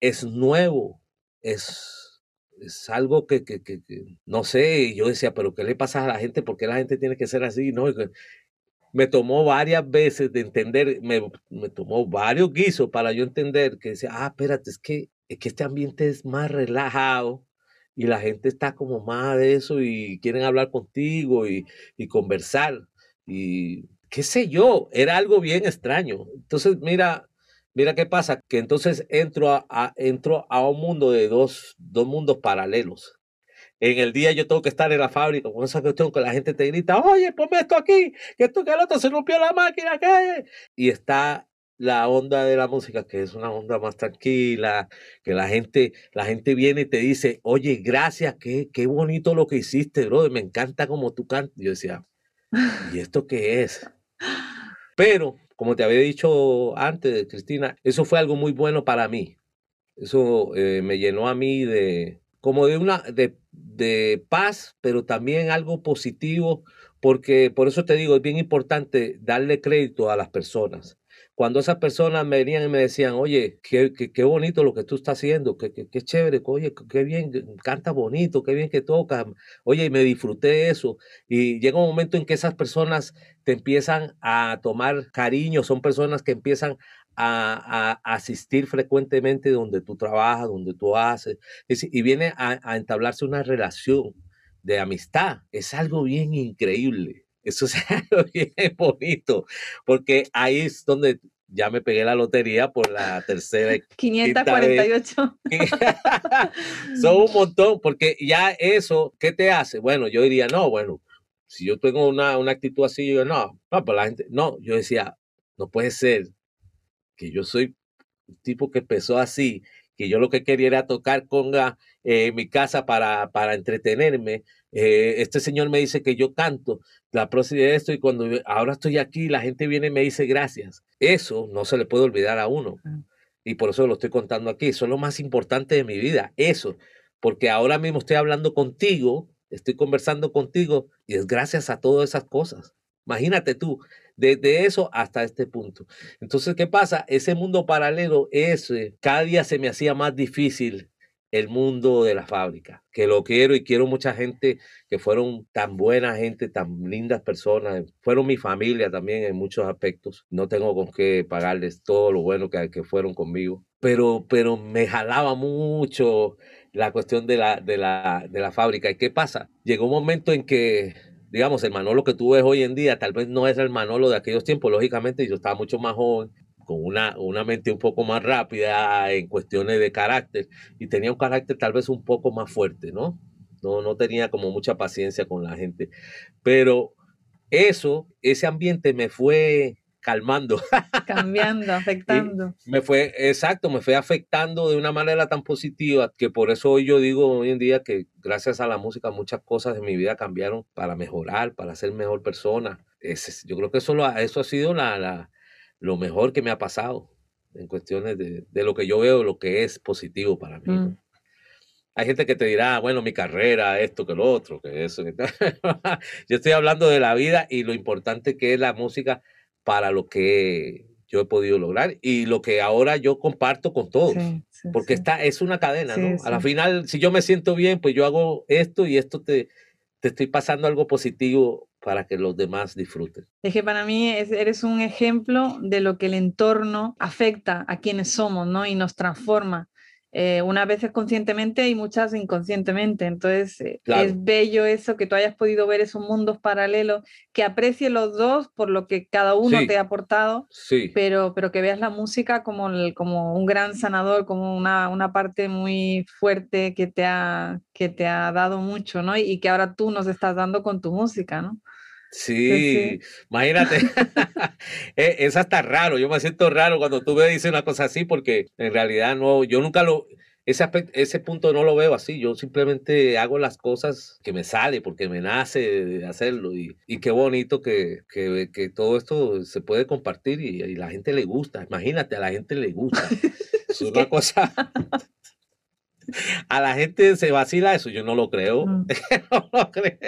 Es nuevo, es, es algo que, que, que, no sé, yo decía, pero ¿qué le pasa a la gente? ¿Por qué la gente tiene que ser así? No, me tomó varias veces de entender, me, me tomó varios guisos para yo entender que decía, ah, espérate, es que, es que este ambiente es más relajado y la gente está como más de eso y quieren hablar contigo y, y conversar y qué sé yo, era algo bien extraño. Entonces, mira, Mira qué pasa, que entonces entro a, entro a un mundo de dos, dos mundos paralelos. En el día yo tengo que estar en la fábrica con esa cuestión que la gente te grita, oye, ponme esto aquí, que esto que el otro se rompió la máquina, ¿qué? Y está la onda de la música, que es una onda más tranquila, que la gente, la gente viene y te dice, oye, gracias, qué, qué bonito lo que hiciste, bro, me encanta como tú cantas. Yo decía, ¿y esto qué es? Pero como te había dicho antes, Cristina, eso fue algo muy bueno para mí. Eso eh, me llenó a mí de como de una de, de paz, pero también algo positivo, porque por eso te digo, es bien importante darle crédito a las personas cuando esas personas me venían y me decían, oye, qué, qué, bonito lo que tú estás haciendo, qué, qué, chévere, oye, qué bien, canta bonito, qué bien que toca, oye, y me disfruté eso. Y llega un momento en que esas personas te empiezan a tomar cariño, son personas que empiezan a, asistir frecuentemente donde tú trabajas, donde tú haces, y, viene a, a entablarse una relación de amistad. Es algo bien increíble. Eso es algo bien bonito, porque ahí es donde ya me pegué la lotería por la tercera. 548. Son un montón, porque ya eso, ¿qué te hace? Bueno, yo diría, no, bueno, si yo tengo una, una actitud así, yo no, no, pues la gente, no, yo decía, no puede ser que yo soy un tipo que empezó así, que yo lo que quería era tocar conga en mi casa para, para entretenerme eh, este señor me dice que yo canto la próxima de esto y cuando ahora estoy aquí, la gente viene y me dice gracias. Eso no se le puede olvidar a uno. Y por eso lo estoy contando aquí. Eso es lo más importante de mi vida, eso. Porque ahora mismo estoy hablando contigo, estoy conversando contigo y es gracias a todas esas cosas. Imagínate tú, desde eso hasta este punto. Entonces, ¿qué pasa? Ese mundo paralelo, ese, cada día se me hacía más difícil el mundo de la fábrica, que lo quiero y quiero mucha gente que fueron tan buena gente, tan lindas personas, fueron mi familia también en muchos aspectos, no tengo con qué pagarles todo lo bueno que, que fueron conmigo, pero, pero me jalaba mucho la cuestión de la, de, la, de la fábrica. ¿Y qué pasa? Llegó un momento en que digamos, el Manolo que tú ves hoy en día tal vez no es el Manolo de aquellos tiempos, lógicamente yo estaba mucho más joven, con una, una mente un poco más rápida en cuestiones de carácter y tenía un carácter tal vez un poco más fuerte, ¿no? No, no tenía como mucha paciencia con la gente. Pero eso, ese ambiente me fue calmando. Cambiando, afectando. me fue, exacto, me fue afectando de una manera tan positiva que por eso hoy yo digo hoy en día que gracias a la música muchas cosas en mi vida cambiaron para mejorar, para ser mejor persona. yo creo que eso, eso ha sido la, la, lo mejor que me ha pasado en cuestiones de, lo que yo veo, lo que es positivo para mí. Mm. Hay gente que te dirá, ah, bueno, mi carrera, esto, que lo otro, que eso. yo estoy hablando de la vida y lo importante que es la música para lo que yo he podido lograr y lo que ahora yo comparto con todos. porque Está, es una cadena, ¿no? A la final, si yo me siento bien, pues yo hago esto y esto te, te estoy pasando algo positivo para que los demás disfruten. Es que para mí eres un ejemplo de lo que el entorno afecta a quienes somos, ¿no? Y nos transforma. Eh, unas veces conscientemente y muchas inconscientemente. Entonces, eh, es bello eso, que tú hayas podido ver esos mundos paralelos, que aprecie los dos por lo que cada uno te ha aportado, sí. pero, pero que veas la música como, como un gran sanador, como una, una, parte muy fuerte que te, ha, que te ha dado mucho, ¿no? Y, que ahora tú nos estás dando con tu música, ¿no? Sí, imagínate. E, es hasta raro. Yo me siento raro cuando tú me dices una cosa así, porque en realidad no, yo nunca lo, ese, ese punto no lo veo así. Yo simplemente hago las cosas que me sale porque me nace hacerlo. Y, y qué bonito que, que, que, todo esto se puede compartir y, y, la gente le gusta. Imagínate, a la gente le gusta. Es una cosa. A la gente se vacila eso, yo no lo creo. Mm. no lo creo.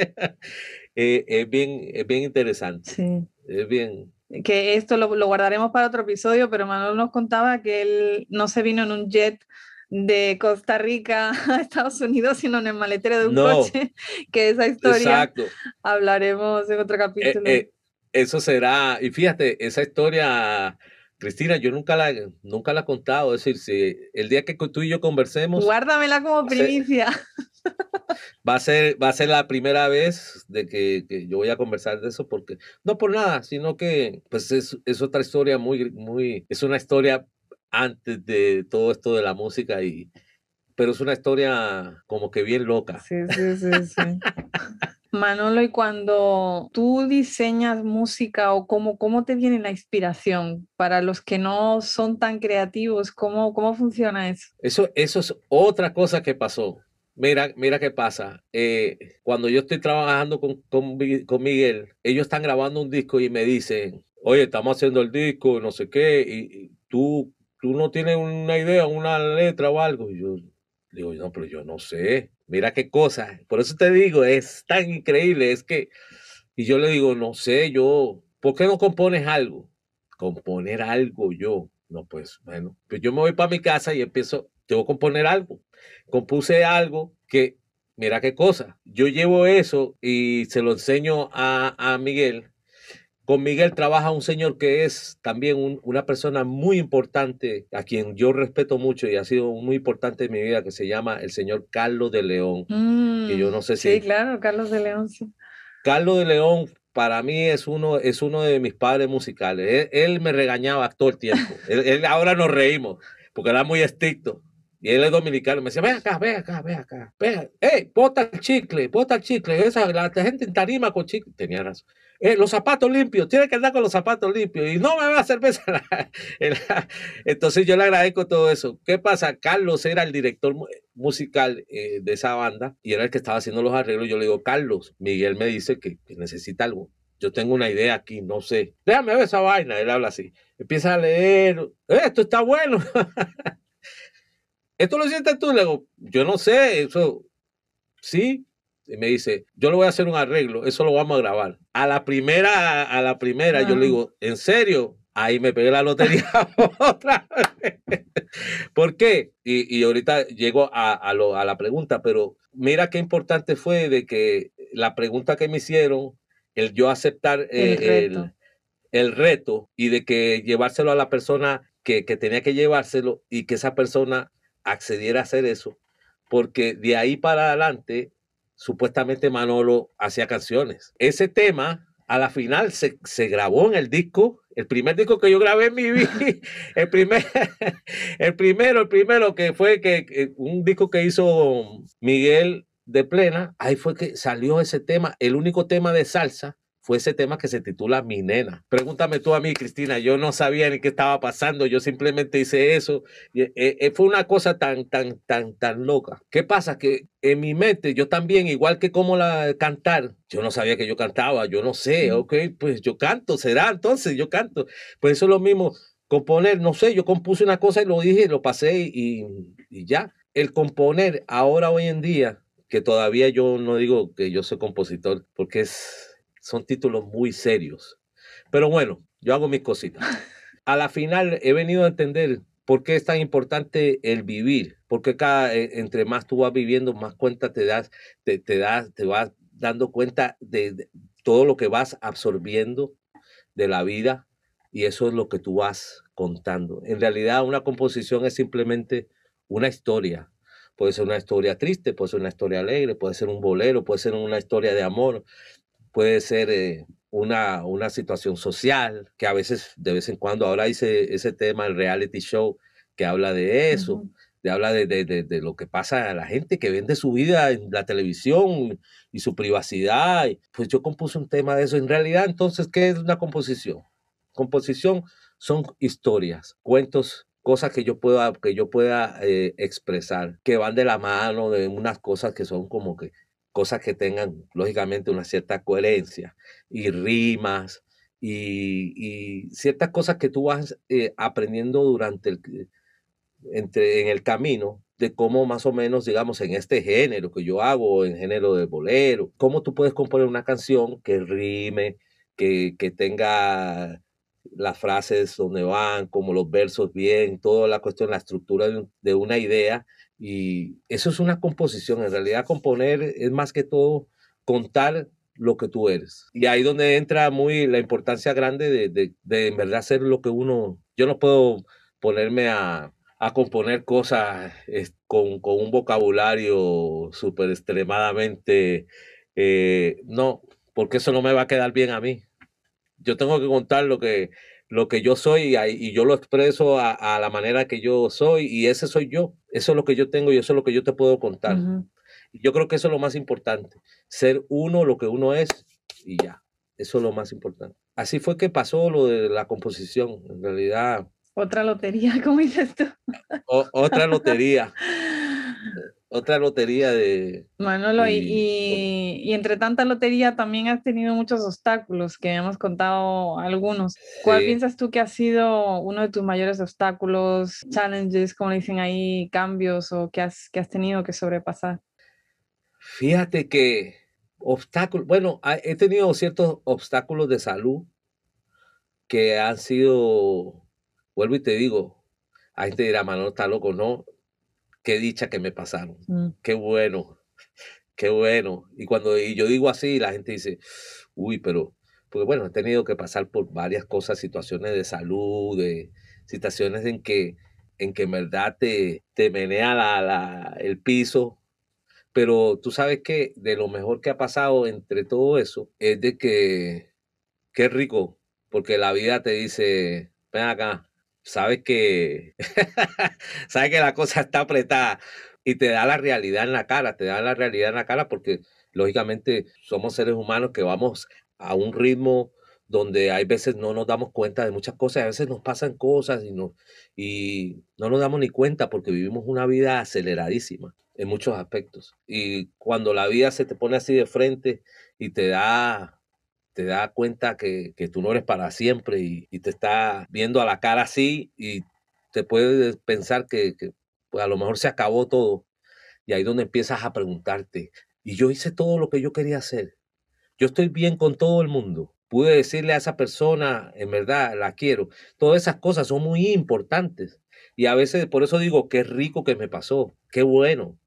Eh, es, bien, es bien interesante. Sí. Es bien. Que esto lo, lo, guardaremos para otro episodio, pero Manuel nos contaba que él no se vino en un jet de Costa Rica a Estados Unidos, sino en el maletero de un coche, que esa historia hablaremos en otro eh, capítulo. Eh, eso será, y fíjate, esa historia Cristina, yo nunca la, nunca la he contado. Es decir, si el día que tú y yo conversemos. Guárdamela como primicia. Va a ser, va a ser la primera vez de que, que, yo voy a conversar de eso, porque no por nada, sino que pues es, es, otra historia muy, muy, es una historia antes de todo esto de la música y, pero es una historia como que bien loca. Sí, sí, sí, sí. Manolo, y cuando tú diseñas música o cómo, cómo te viene la inspiración para los que no son tan creativos, ¿cómo, cómo funciona eso? Eso, eso es otra cosa que pasó. Mira, mira qué pasa. Eh, cuando yo estoy trabajando con, con, Miguel, ellos están grabando un disco y me dicen, oye, estamos haciendo el disco, no sé qué, y, tú, tú no tienes una idea, una letra o algo. Y yo digo, no, pero yo no sé. Mira qué cosa. Por eso te digo, es tan increíble. Es que, y yo le digo, no sé, yo, ¿por qué no compones algo? Componer algo yo. No, pues bueno, pues yo me voy para mi casa y empiezo, que componer algo. Compuse algo que, mira qué cosa. Yo llevo eso y se lo enseño a, a Miguel con Miguel trabaja un señor que es también una persona muy importante, a quien yo respeto mucho y ha sido muy importante en mi vida, que se llama el señor Carlos de León. que yo no sé si... Sí, claro, Carlos de León, sí. Carlos de León para mí es uno, es uno de mis padres musicales. Él, me regañaba todo el tiempo. él, ahora nos reímos, porque era muy estricto. Y él es dominicano. Me decía, ven acá, ven acá, ven acá. Ven, hey, bota el chicle, bota el chicle. Esa, la, gente te anima con chicle. Tenía razón. Eh, los zapatos limpios, tiene que andar con los zapatos limpios y no me va a cerveza. Entonces yo le agradezco todo eso. ¿Qué pasa? Carlos era el director musical eh, de esa banda y era el que estaba haciendo los arreglos. Yo le digo, Carlos, Miguel me dice que, necesita algo. Yo tengo una idea aquí, no sé. Déjame ver esa vaina. Él habla así. Empieza a leer. Eh, esto está bueno. ¿Esto lo sientes tú? Le digo, yo no sé. Eso, sí, y me dice, yo le voy a hacer un arreglo, eso lo vamos a grabar. A la primera, a la primera, yo le digo, ¿en serio? Ahí me pegué la lotería otra vez. ¿Por qué? Y, y ahorita llego a, a, lo, a, la pregunta, pero mira qué importante fue de que la pregunta que me hicieron, el yo aceptar el, reto. El, el reto y de que llevárselo a la persona que, que tenía que llevárselo y que esa persona accediera a hacer eso, porque de ahí para adelante supuestamente Manolo hacía canciones. Ese tema a la final se, se, grabó en el disco, el primer disco que yo grabé en mi vida, el, primer, el primero, el primero que fue que, un disco que hizo Miguel de Plena, ahí fue que salió ese tema, el único tema de salsa fue ese tema que se titula Mi Nena. Pregúntame tú a mí, Cristina, yo no sabía ni qué estaba pasando, yo simplemente hice eso. Y, eh, eh, fue una cosa tan, tan, tan, tan loca. ¿Qué pasa? Que en mi mente, yo también, igual que como la cantar, yo no sabía que yo cantaba, yo no sé, ok, pues yo canto, será entonces, yo canto. Pues eso es lo mismo, componer, no sé, yo compuse una cosa y lo dije, lo pasé y, y ya. El componer ahora, hoy en día, que todavía yo no digo que yo soy compositor, porque es son títulos muy serios. Pero bueno, yo hago mis cositas. A la final he venido a entender por qué es tan importante el vivir, porque cada, eh, entre más tú vas viviendo, más cuenta te das, te, te das, te vas dando cuenta de, de todo lo que vas absorbiendo de la vida y eso es lo que tú vas contando. En realidad una composición es simplemente una historia. Puede ser una historia triste, puede ser una historia alegre, puede ser un bolero, puede ser una historia de amor, puede ser eh, una, una situación social, que a veces, de vez en cuando, ahora hice ese tema, el reality show, que habla de eso, de habla de, de, de, lo que pasa a la gente que vende su vida en la televisión y su privacidad. Pues yo compuse un tema de eso. En realidad, entonces, ¿qué es una composición? Composición son historias, cuentos cosas que yo pueda, que yo pueda eh, expresar, que van de la mano de unas cosas que son como que cosas que tengan lógicamente una cierta coherencia y rimas y, ciertas cosas que tú vas eh, aprendiendo durante el, entre, en el camino de cómo más o menos, digamos, en este género que yo hago, en género de bolero, cómo tú puedes componer una canción que rime, que, que tenga las frases donde van, como los versos bien, toda la cuestión, la estructura de, una idea. Y eso es una composición. En realidad, componer es más que todo contar lo que tú eres. Y ahí donde entra muy la importancia grande de, de, en verdad ser lo que uno... Yo no puedo ponerme a, a componer cosas con, con, un vocabulario súper extremadamente... Eh, no, porque eso no me va a quedar bien a mí yo tengo que contar lo que, lo que yo soy y, yo lo expreso a, la manera que yo soy y ese soy yo. Eso es lo que yo tengo y eso es lo que yo te puedo contar. y Yo creo que eso es lo más importante, ser uno lo que uno es y ya. Eso es lo más importante. Así fue que pasó lo de la composición. En realidad. Otra lotería, como dices tú. otra lotería. otra lotería de... Manolo, y, y, entre tanta lotería también has tenido muchos obstáculos, que hemos contado algunos. ¿Cuál piensas tú que ha sido uno de tus mayores obstáculos, challenges, como dicen ahí, cambios o que has, que has tenido que sobrepasar? Fíjate que obstáculos, bueno, he tenido ciertos obstáculos de salud que han sido, vuelvo y te digo, a gente dirá, Manolo está loco, no, qué dicha que me pasaron, mm. qué bueno, qué bueno. Y cuando y yo digo así, la gente dice, uy, pero, porque bueno, he tenido que pasar por varias cosas, situaciones de salud, de situaciones en que en que en verdad te, te menea la, el piso, pero tú sabes que de lo mejor que ha pasado entre todo eso es de que, qué rico, porque la vida te dice, ven acá, sabes que, sabes que la cosa está apretada y te da la realidad en la cara, te da la realidad en la cara porque lógicamente somos seres humanos que vamos a un ritmo donde hay veces no nos damos cuenta de muchas cosas, a veces nos pasan cosas y no, y no nos damos ni cuenta porque vivimos una vida aceleradísima en muchos aspectos. Y cuando la vida se te pone así de frente y te da te da cuenta que, tú no eres para siempre y, te está viendo a la cara así y te puedes pensar que, pues, a lo mejor se acabó todo. Y ahí es donde empiezas a preguntarte, y yo hice todo lo que yo quería hacer. Yo estoy bien con todo el mundo. Pude decirle a esa persona, en verdad, la quiero. Todas esas cosas son muy importantes. Y a veces por eso digo, qué rico que me pasó, qué bueno.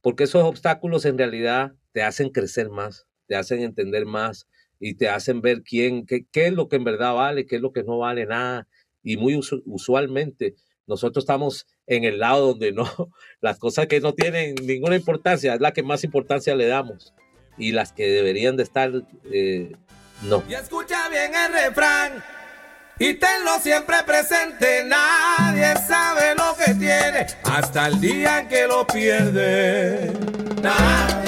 Porque esos obstáculos en realidad te hacen crecer más, te hacen entender más, y te hacen ver quién, qué, qué, es lo que en verdad vale, qué es lo que no vale nada. Y muy usualmente nosotros estamos en el lado donde no, las cosas que no tienen ninguna importancia es la que más importancia le damos. Y las que deberían de estar, eh, no. Y escucha bien el refrán. Y tenlo siempre presente, nadie sabe lo que tiene hasta el día en que lo pierde. Nadie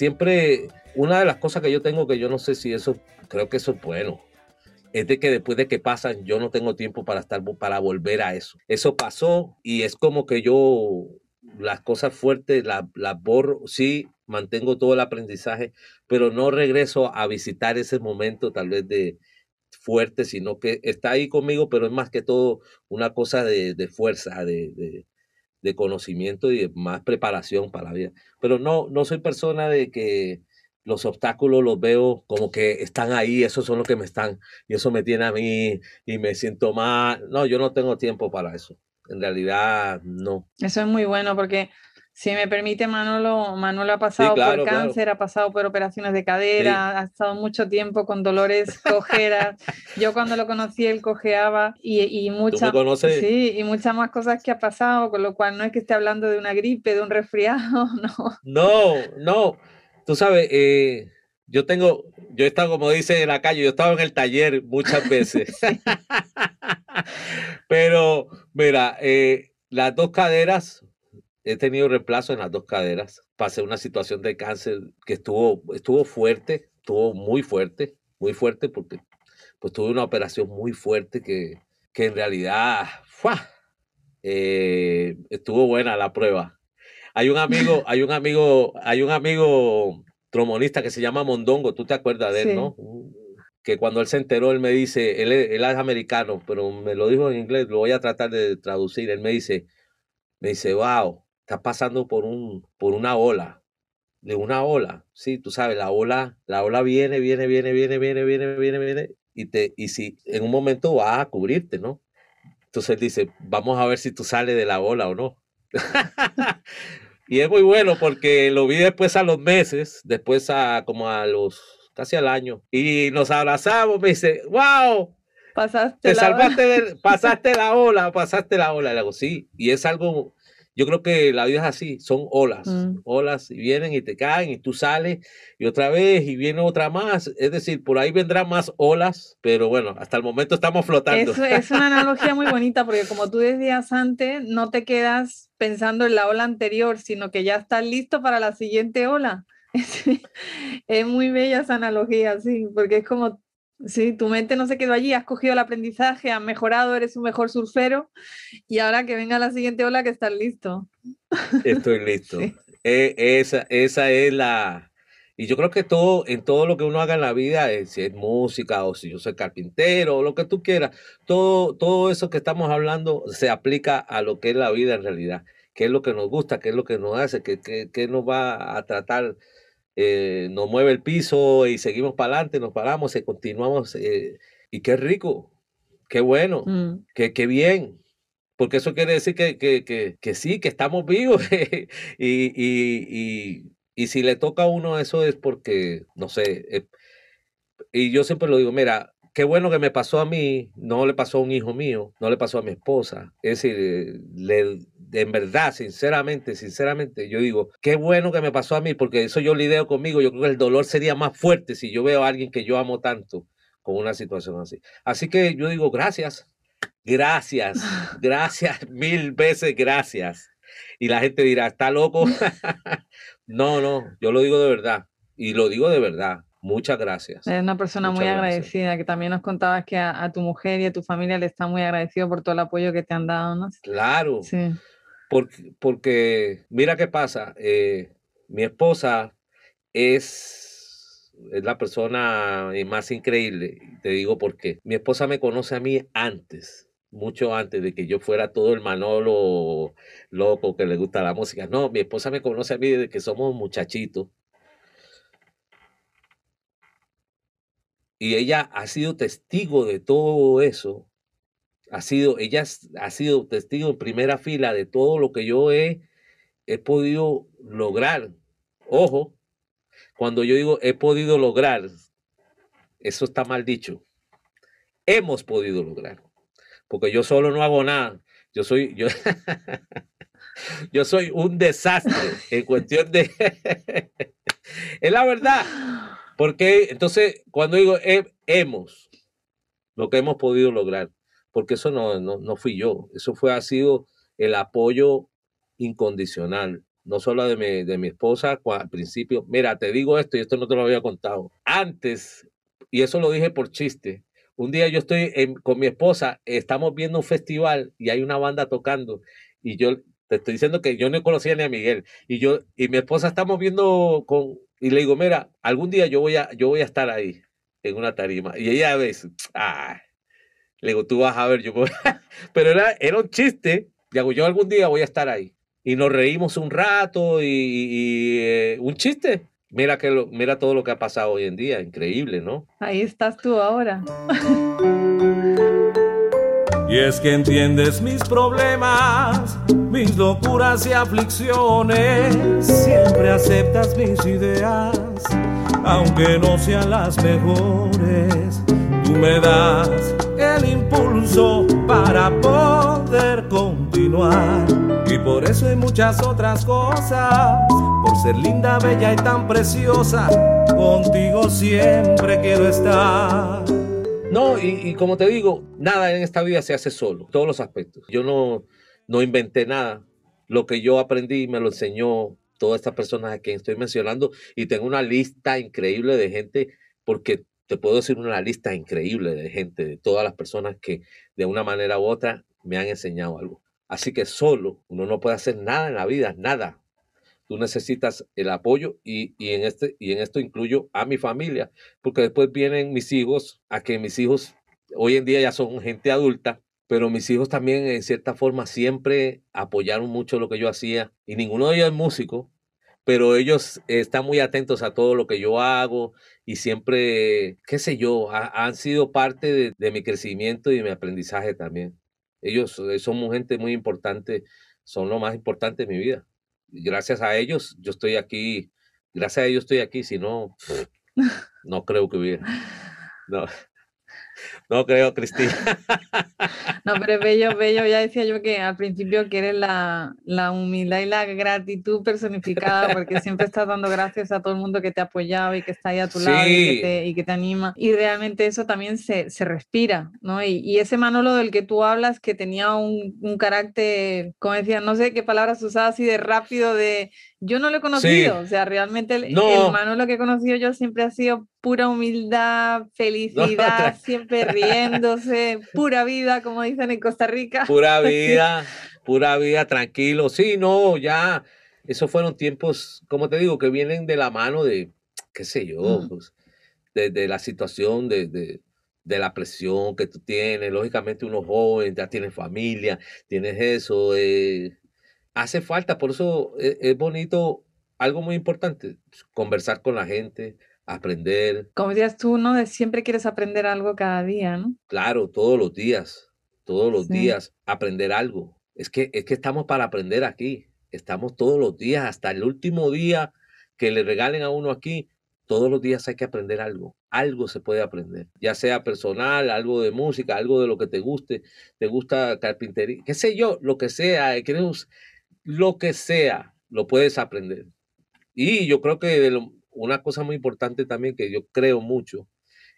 siempre una de las cosas que yo tengo que yo no sé si eso, creo que eso es bueno, es de que después de que pasan, yo no tengo tiempo para estar, para volver a eso. Eso pasó y es como que yo las cosas fuertes las borro, sí, mantengo todo el aprendizaje, pero no regreso a visitar ese momento tal vez de fuerte, sino que está ahí conmigo, pero es más que todo una cosa de, fuerza, de, de, conocimiento y de más preparación para la vida. Pero no, no soy persona de que los obstáculos los veo como que están ahí, esos son los que me están, y eso me tiene a mí y me siento mal. No, yo no tengo tiempo para eso. En realidad, no. Eso es muy bueno porque si me permite, Manolo, Manolo ha pasado por cáncer, ha pasado por operaciones de cadera, ha estado mucho tiempo con dolores, cojeras. Yo cuando lo conocí, él cojeaba y, y muchas sí, y muchas más cosas que ha pasado, con lo cual no es que esté hablando de una gripe, de un resfriado, no. No, no. Tú sabes, eh, yo tengo, yo he estado, como dice en la calle, yo he estado en el taller muchas veces. Pero, mira, eh, las dos caderas, he tenido reemplazo en las dos caderas. Pasé una situación de cáncer que estuvo, estuvo fuerte, estuvo muy fuerte, muy fuerte, porque pues tuve una operación muy fuerte que, que en realidad eh, estuvo buena la prueba. Hay un amigo, hay un amigo, hay un amigo tromonista que se llama Mondongo, tú te acuerdas de él, ¿no? Que cuando él se enteró, él me dice, él, él, es americano, pero me lo dijo en inglés, lo voy a tratar de traducir. Él me dice, me dice, wow, estás pasando por un, por una ola, de una ola, sí, tú sabes, la ola, la ola viene, viene, viene, viene, viene, viene, viene, viene, y te, y si en un momento va a cubrirte, ¿no? Entonces él dice, vamos a ver si tú sales de la ola o no. y es muy bueno porque lo vi después a los meses, después a como a los casi al año, y nos abrazamos, me dice, wow, pasaste te salvaste, pasaste la ola, pasaste la ola. Le digo, sí, y es algo, yo creo que la vida es así, son olas, mm. olas, y vienen y te caen, y tú sales, y otra vez, y viene otra más. Es decir, por ahí vendrán más olas, pero bueno, hasta el momento estamos flotando. es una analogía muy bonita, porque como tú decías antes, no te quedas pensando en la ola anterior, sino que ya estás listo para la siguiente ola. Es, muy bella esa analogía, sí, porque es como Sí, tu mente no se quedó allí, has cogido el aprendizaje, has mejorado, eres un mejor surfero y ahora que venga la siguiente ola que estás listo. Estoy listo. E, esa, esa es la... Y yo creo que todo, en todo lo que uno haga en la vida, eh, si es música o si yo soy carpintero o lo que tú quieras, todo, todo eso que estamos hablando se aplica a lo que es la vida en realidad. ¿Qué es lo que nos gusta? ¿Qué es lo que nos hace? ¿Qué, qué, qué nos va a tratar? Eh, nos mueve el piso y seguimos para adelante, nos paramos y continuamos. Eh, y qué rico, qué bueno, mm. qué, qué, bien. Porque eso quiere decir que, que, que, que sí, que estamos vivos. y, y, y, y, si le toca a uno eso es porque, no sé, eh, y yo siempre lo digo, mira, qué bueno que me pasó a mí, no le pasó a un hijo mío, no le pasó a mi esposa. Es decir, le, en verdad, sinceramente, sinceramente, yo digo, qué bueno que me pasó a mí, porque eso yo lidio conmigo. Yo creo que el dolor sería más fuerte si yo veo a alguien que yo amo tanto con una situación así. Así que yo digo, gracias, gracias, gracias, mil veces gracias. Y la gente dirá, está loco. no, no, yo lo digo de verdad. Y lo digo de verdad. Muchas gracias. Es una persona muy agradecida, que también nos contabas que a, tu mujer y a tu familia le está muy agradecido por todo el apoyo que te han dado, ¿no? Claro. Sí. Porque, porque mira qué pasa, eh, mi esposa es, es la persona más increíble, te digo por qué. Mi esposa me conoce a mí antes, mucho antes de que yo fuera todo el Manolo loco que le gusta la música. No, mi esposa me conoce a mí desde que somos muchachitos Y ella ha sido testigo de todo eso. Ha sido, ella ha sido testigo en primera fila de todo lo que yo he, he podido lograr. Ojo, cuando yo digo he podido lograr, eso está mal dicho. Hemos podido lograr. Porque yo solo no hago nada. Yo soy, yo, yo soy un desastre en cuestión de... es la verdad. Porque entonces, cuando digo hemos, lo que hemos podido lograr, porque eso no, no, fui yo, eso fue, ha sido el apoyo incondicional, no solo de mi, de mi esposa al principio. Mira, te digo esto y esto no te lo había contado. Antes, y eso lo dije por chiste, un día yo estoy con mi esposa, estamos viendo un festival y hay una banda tocando y yo Te estoy diciendo que yo no conocía ni a Miguel. Y yo y mi esposa estamos viendo con y le digo, mira, algún día yo voy a yo voy a estar ahí en una tarima. Y ella ves, ah, le digo, tú vas a ver, yo pero era, era un chiste. Digo, yo algún día voy a estar ahí. Y nos reímos un rato y, eh, un chiste. Mira, que lo, mira todo lo que ha pasado hoy en día, increíble, ¿no? Ahí estás tú ahora. Y es que entiendes mis problemas, mis locuras y aflicciones. Siempre aceptas mis ideas, aunque no sean las mejores. Tú me das el impulso para poder continuar. Y por eso hay muchas otras cosas. Por ser linda, bella y tan preciosa, contigo siempre quiero estar. No, y, como te digo, nada en esta vida se hace solo, todos los aspectos. Yo no, no inventé nada. Lo que yo aprendí me lo enseñó todas estas personas a quien estoy mencionando y tengo una lista increíble de gente porque te puedo decir una lista increíble de gente, de todas las personas que de una manera u otra me han enseñado algo. Así que solo uno no puede hacer nada en la vida, nada tú necesitas el apoyo y, en este, y en esto incluyo a mi familia, porque después vienen mis hijos, a que mis hijos hoy en día ya son gente adulta, pero mis hijos también en cierta forma siempre apoyaron mucho lo que yo hacía y ninguno de ellos es músico, pero ellos están muy atentos a todo lo que yo hago y siempre, qué sé yo, han sido parte de, de, mi crecimiento y de mi aprendizaje también. Ellos eh, son gente muy importante, son lo más importante de mi vida gracias a ellos yo estoy aquí, gracias a ellos estoy aquí, si no, no creo que hubiera. No. No creo, Cristina. No, pero es bello, bello. Ya decía yo que al principio que eres la, la, humildad y la gratitud personificada, porque siempre estás dando gracias a todo el mundo que te ha apoyado y que está ahí a tu lado y que, te, y que, te, anima. Y realmente eso también se, se respira, ¿no? Y, y, ese Manolo del que tú hablas, que tenía un, un carácter, como decía, no sé qué palabras usabas, así de rápido, de yo no lo he conocido, o sea, realmente el, Manolo que he conocido yo siempre ha sido pura humildad, felicidad, siempre riéndose, pura vida, como dicen en Costa Rica. Pura vida, pura vida, tranquilo. Sí, no, ya, esos fueron tiempos, como te digo, que vienen de la mano de, qué sé yo, mm. pues, de, la situación, de, de, de, la presión que tú tienes. Lógicamente uno joven, ya tienes familia, tienes eso. Eh, hace falta, por eso e, es, bonito, algo muy importante, conversar con la gente, aprender. Como decías tú, ¿no? De siempre quieres aprender algo cada día, ¿no? Claro, todos los días, todos los días, aprender algo. Es que, es que estamos para aprender aquí, estamos todos los días, hasta el último día que le regalen a uno aquí, todos los días hay que aprender algo. Algo se puede aprender, ya sea personal, algo de música, algo de lo que te guste, te gusta carpintería, qué sé yo, lo que sea. Queremos, lo que sea, lo puedes aprender. Y yo creo que una cosa muy importante también que yo creo mucho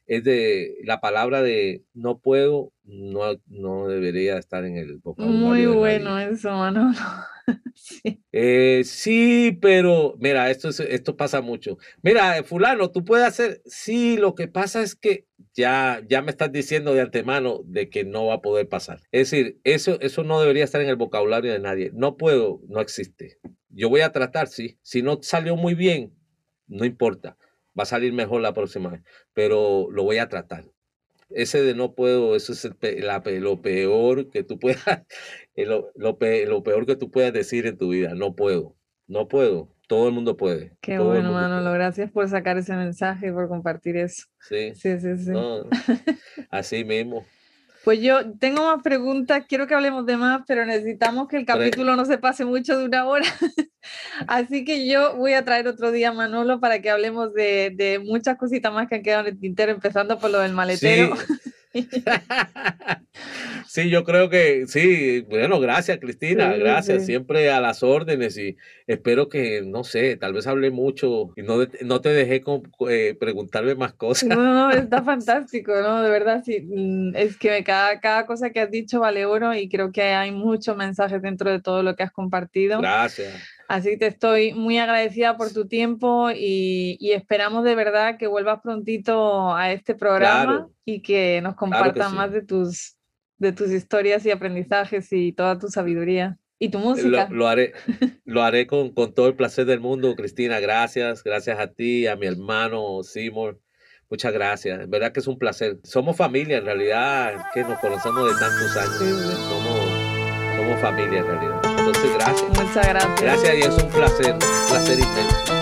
es de la palabra de no puedo, no, no debería estar en el vocabulario. Muy bueno eso, Manolo. sí. Eh, sí, pero mira, esto, esto pasa mucho. Mira, fulano, tú puedes hacer, sí, lo que pasa es que ya, ya me estás diciendo de antemano de que no va a poder pasar. Es decir, eso, eso no debería estar en el vocabulario de nadie. No puedo, no existe. Yo voy a tratar, sí. Si no salió muy bien, no importa. Va a salir mejor la próxima vez, pero lo voy a tratar. Ese de no puedo, eso es la, lo peor que tú puedas, lo, lo, peor que tú puedas decir en tu vida. No puedo, no puedo. Todo el mundo puede. Qué bueno, Manolo. Gracias por sacar ese mensaje y por compartir eso. Sí. Sí, sí, sí. así mismo. Pues yo tengo más preguntas, quiero que hablemos de más, pero necesitamos que el capítulo no se pase mucho de una hora. Así que yo voy a traer otro día a Manolo para que hablemos de, de, muchas cositas más que han quedado en el tintero, empezando por lo del maletero. Sí, yo creo que sí. Bueno, gracias, Cristina. gracias. Siempre a las órdenes y espero que, no sé, tal vez hable mucho y no, no te dejé con, eh, preguntarme más cosas. No, está fantástico, ¿no? De verdad, sí. Mm, es que cada, cada cosa que has dicho vale oro y creo que hay muchos mensajes dentro de todo lo que has compartido. Gracias. Así que te estoy muy agradecida por tu tiempo y, esperamos de verdad que vuelvas prontito a este programa y que nos compartas más de tus, de tus historias y aprendizajes y toda tu sabiduría. ¿Y tu música? Lo, haré, lo haré con, con, todo el placer del mundo, Cristina. Gracias, gracias a ti, a mi hermano Seymour. Muchas gracias. En verdad que es un placer. Somos familia, en realidad, que nos conocemos de tantos años. Somos, somos familia, en realidad. Entonces, gracias. Muchas gracias. Gracias y es un placer, un placer inmenso.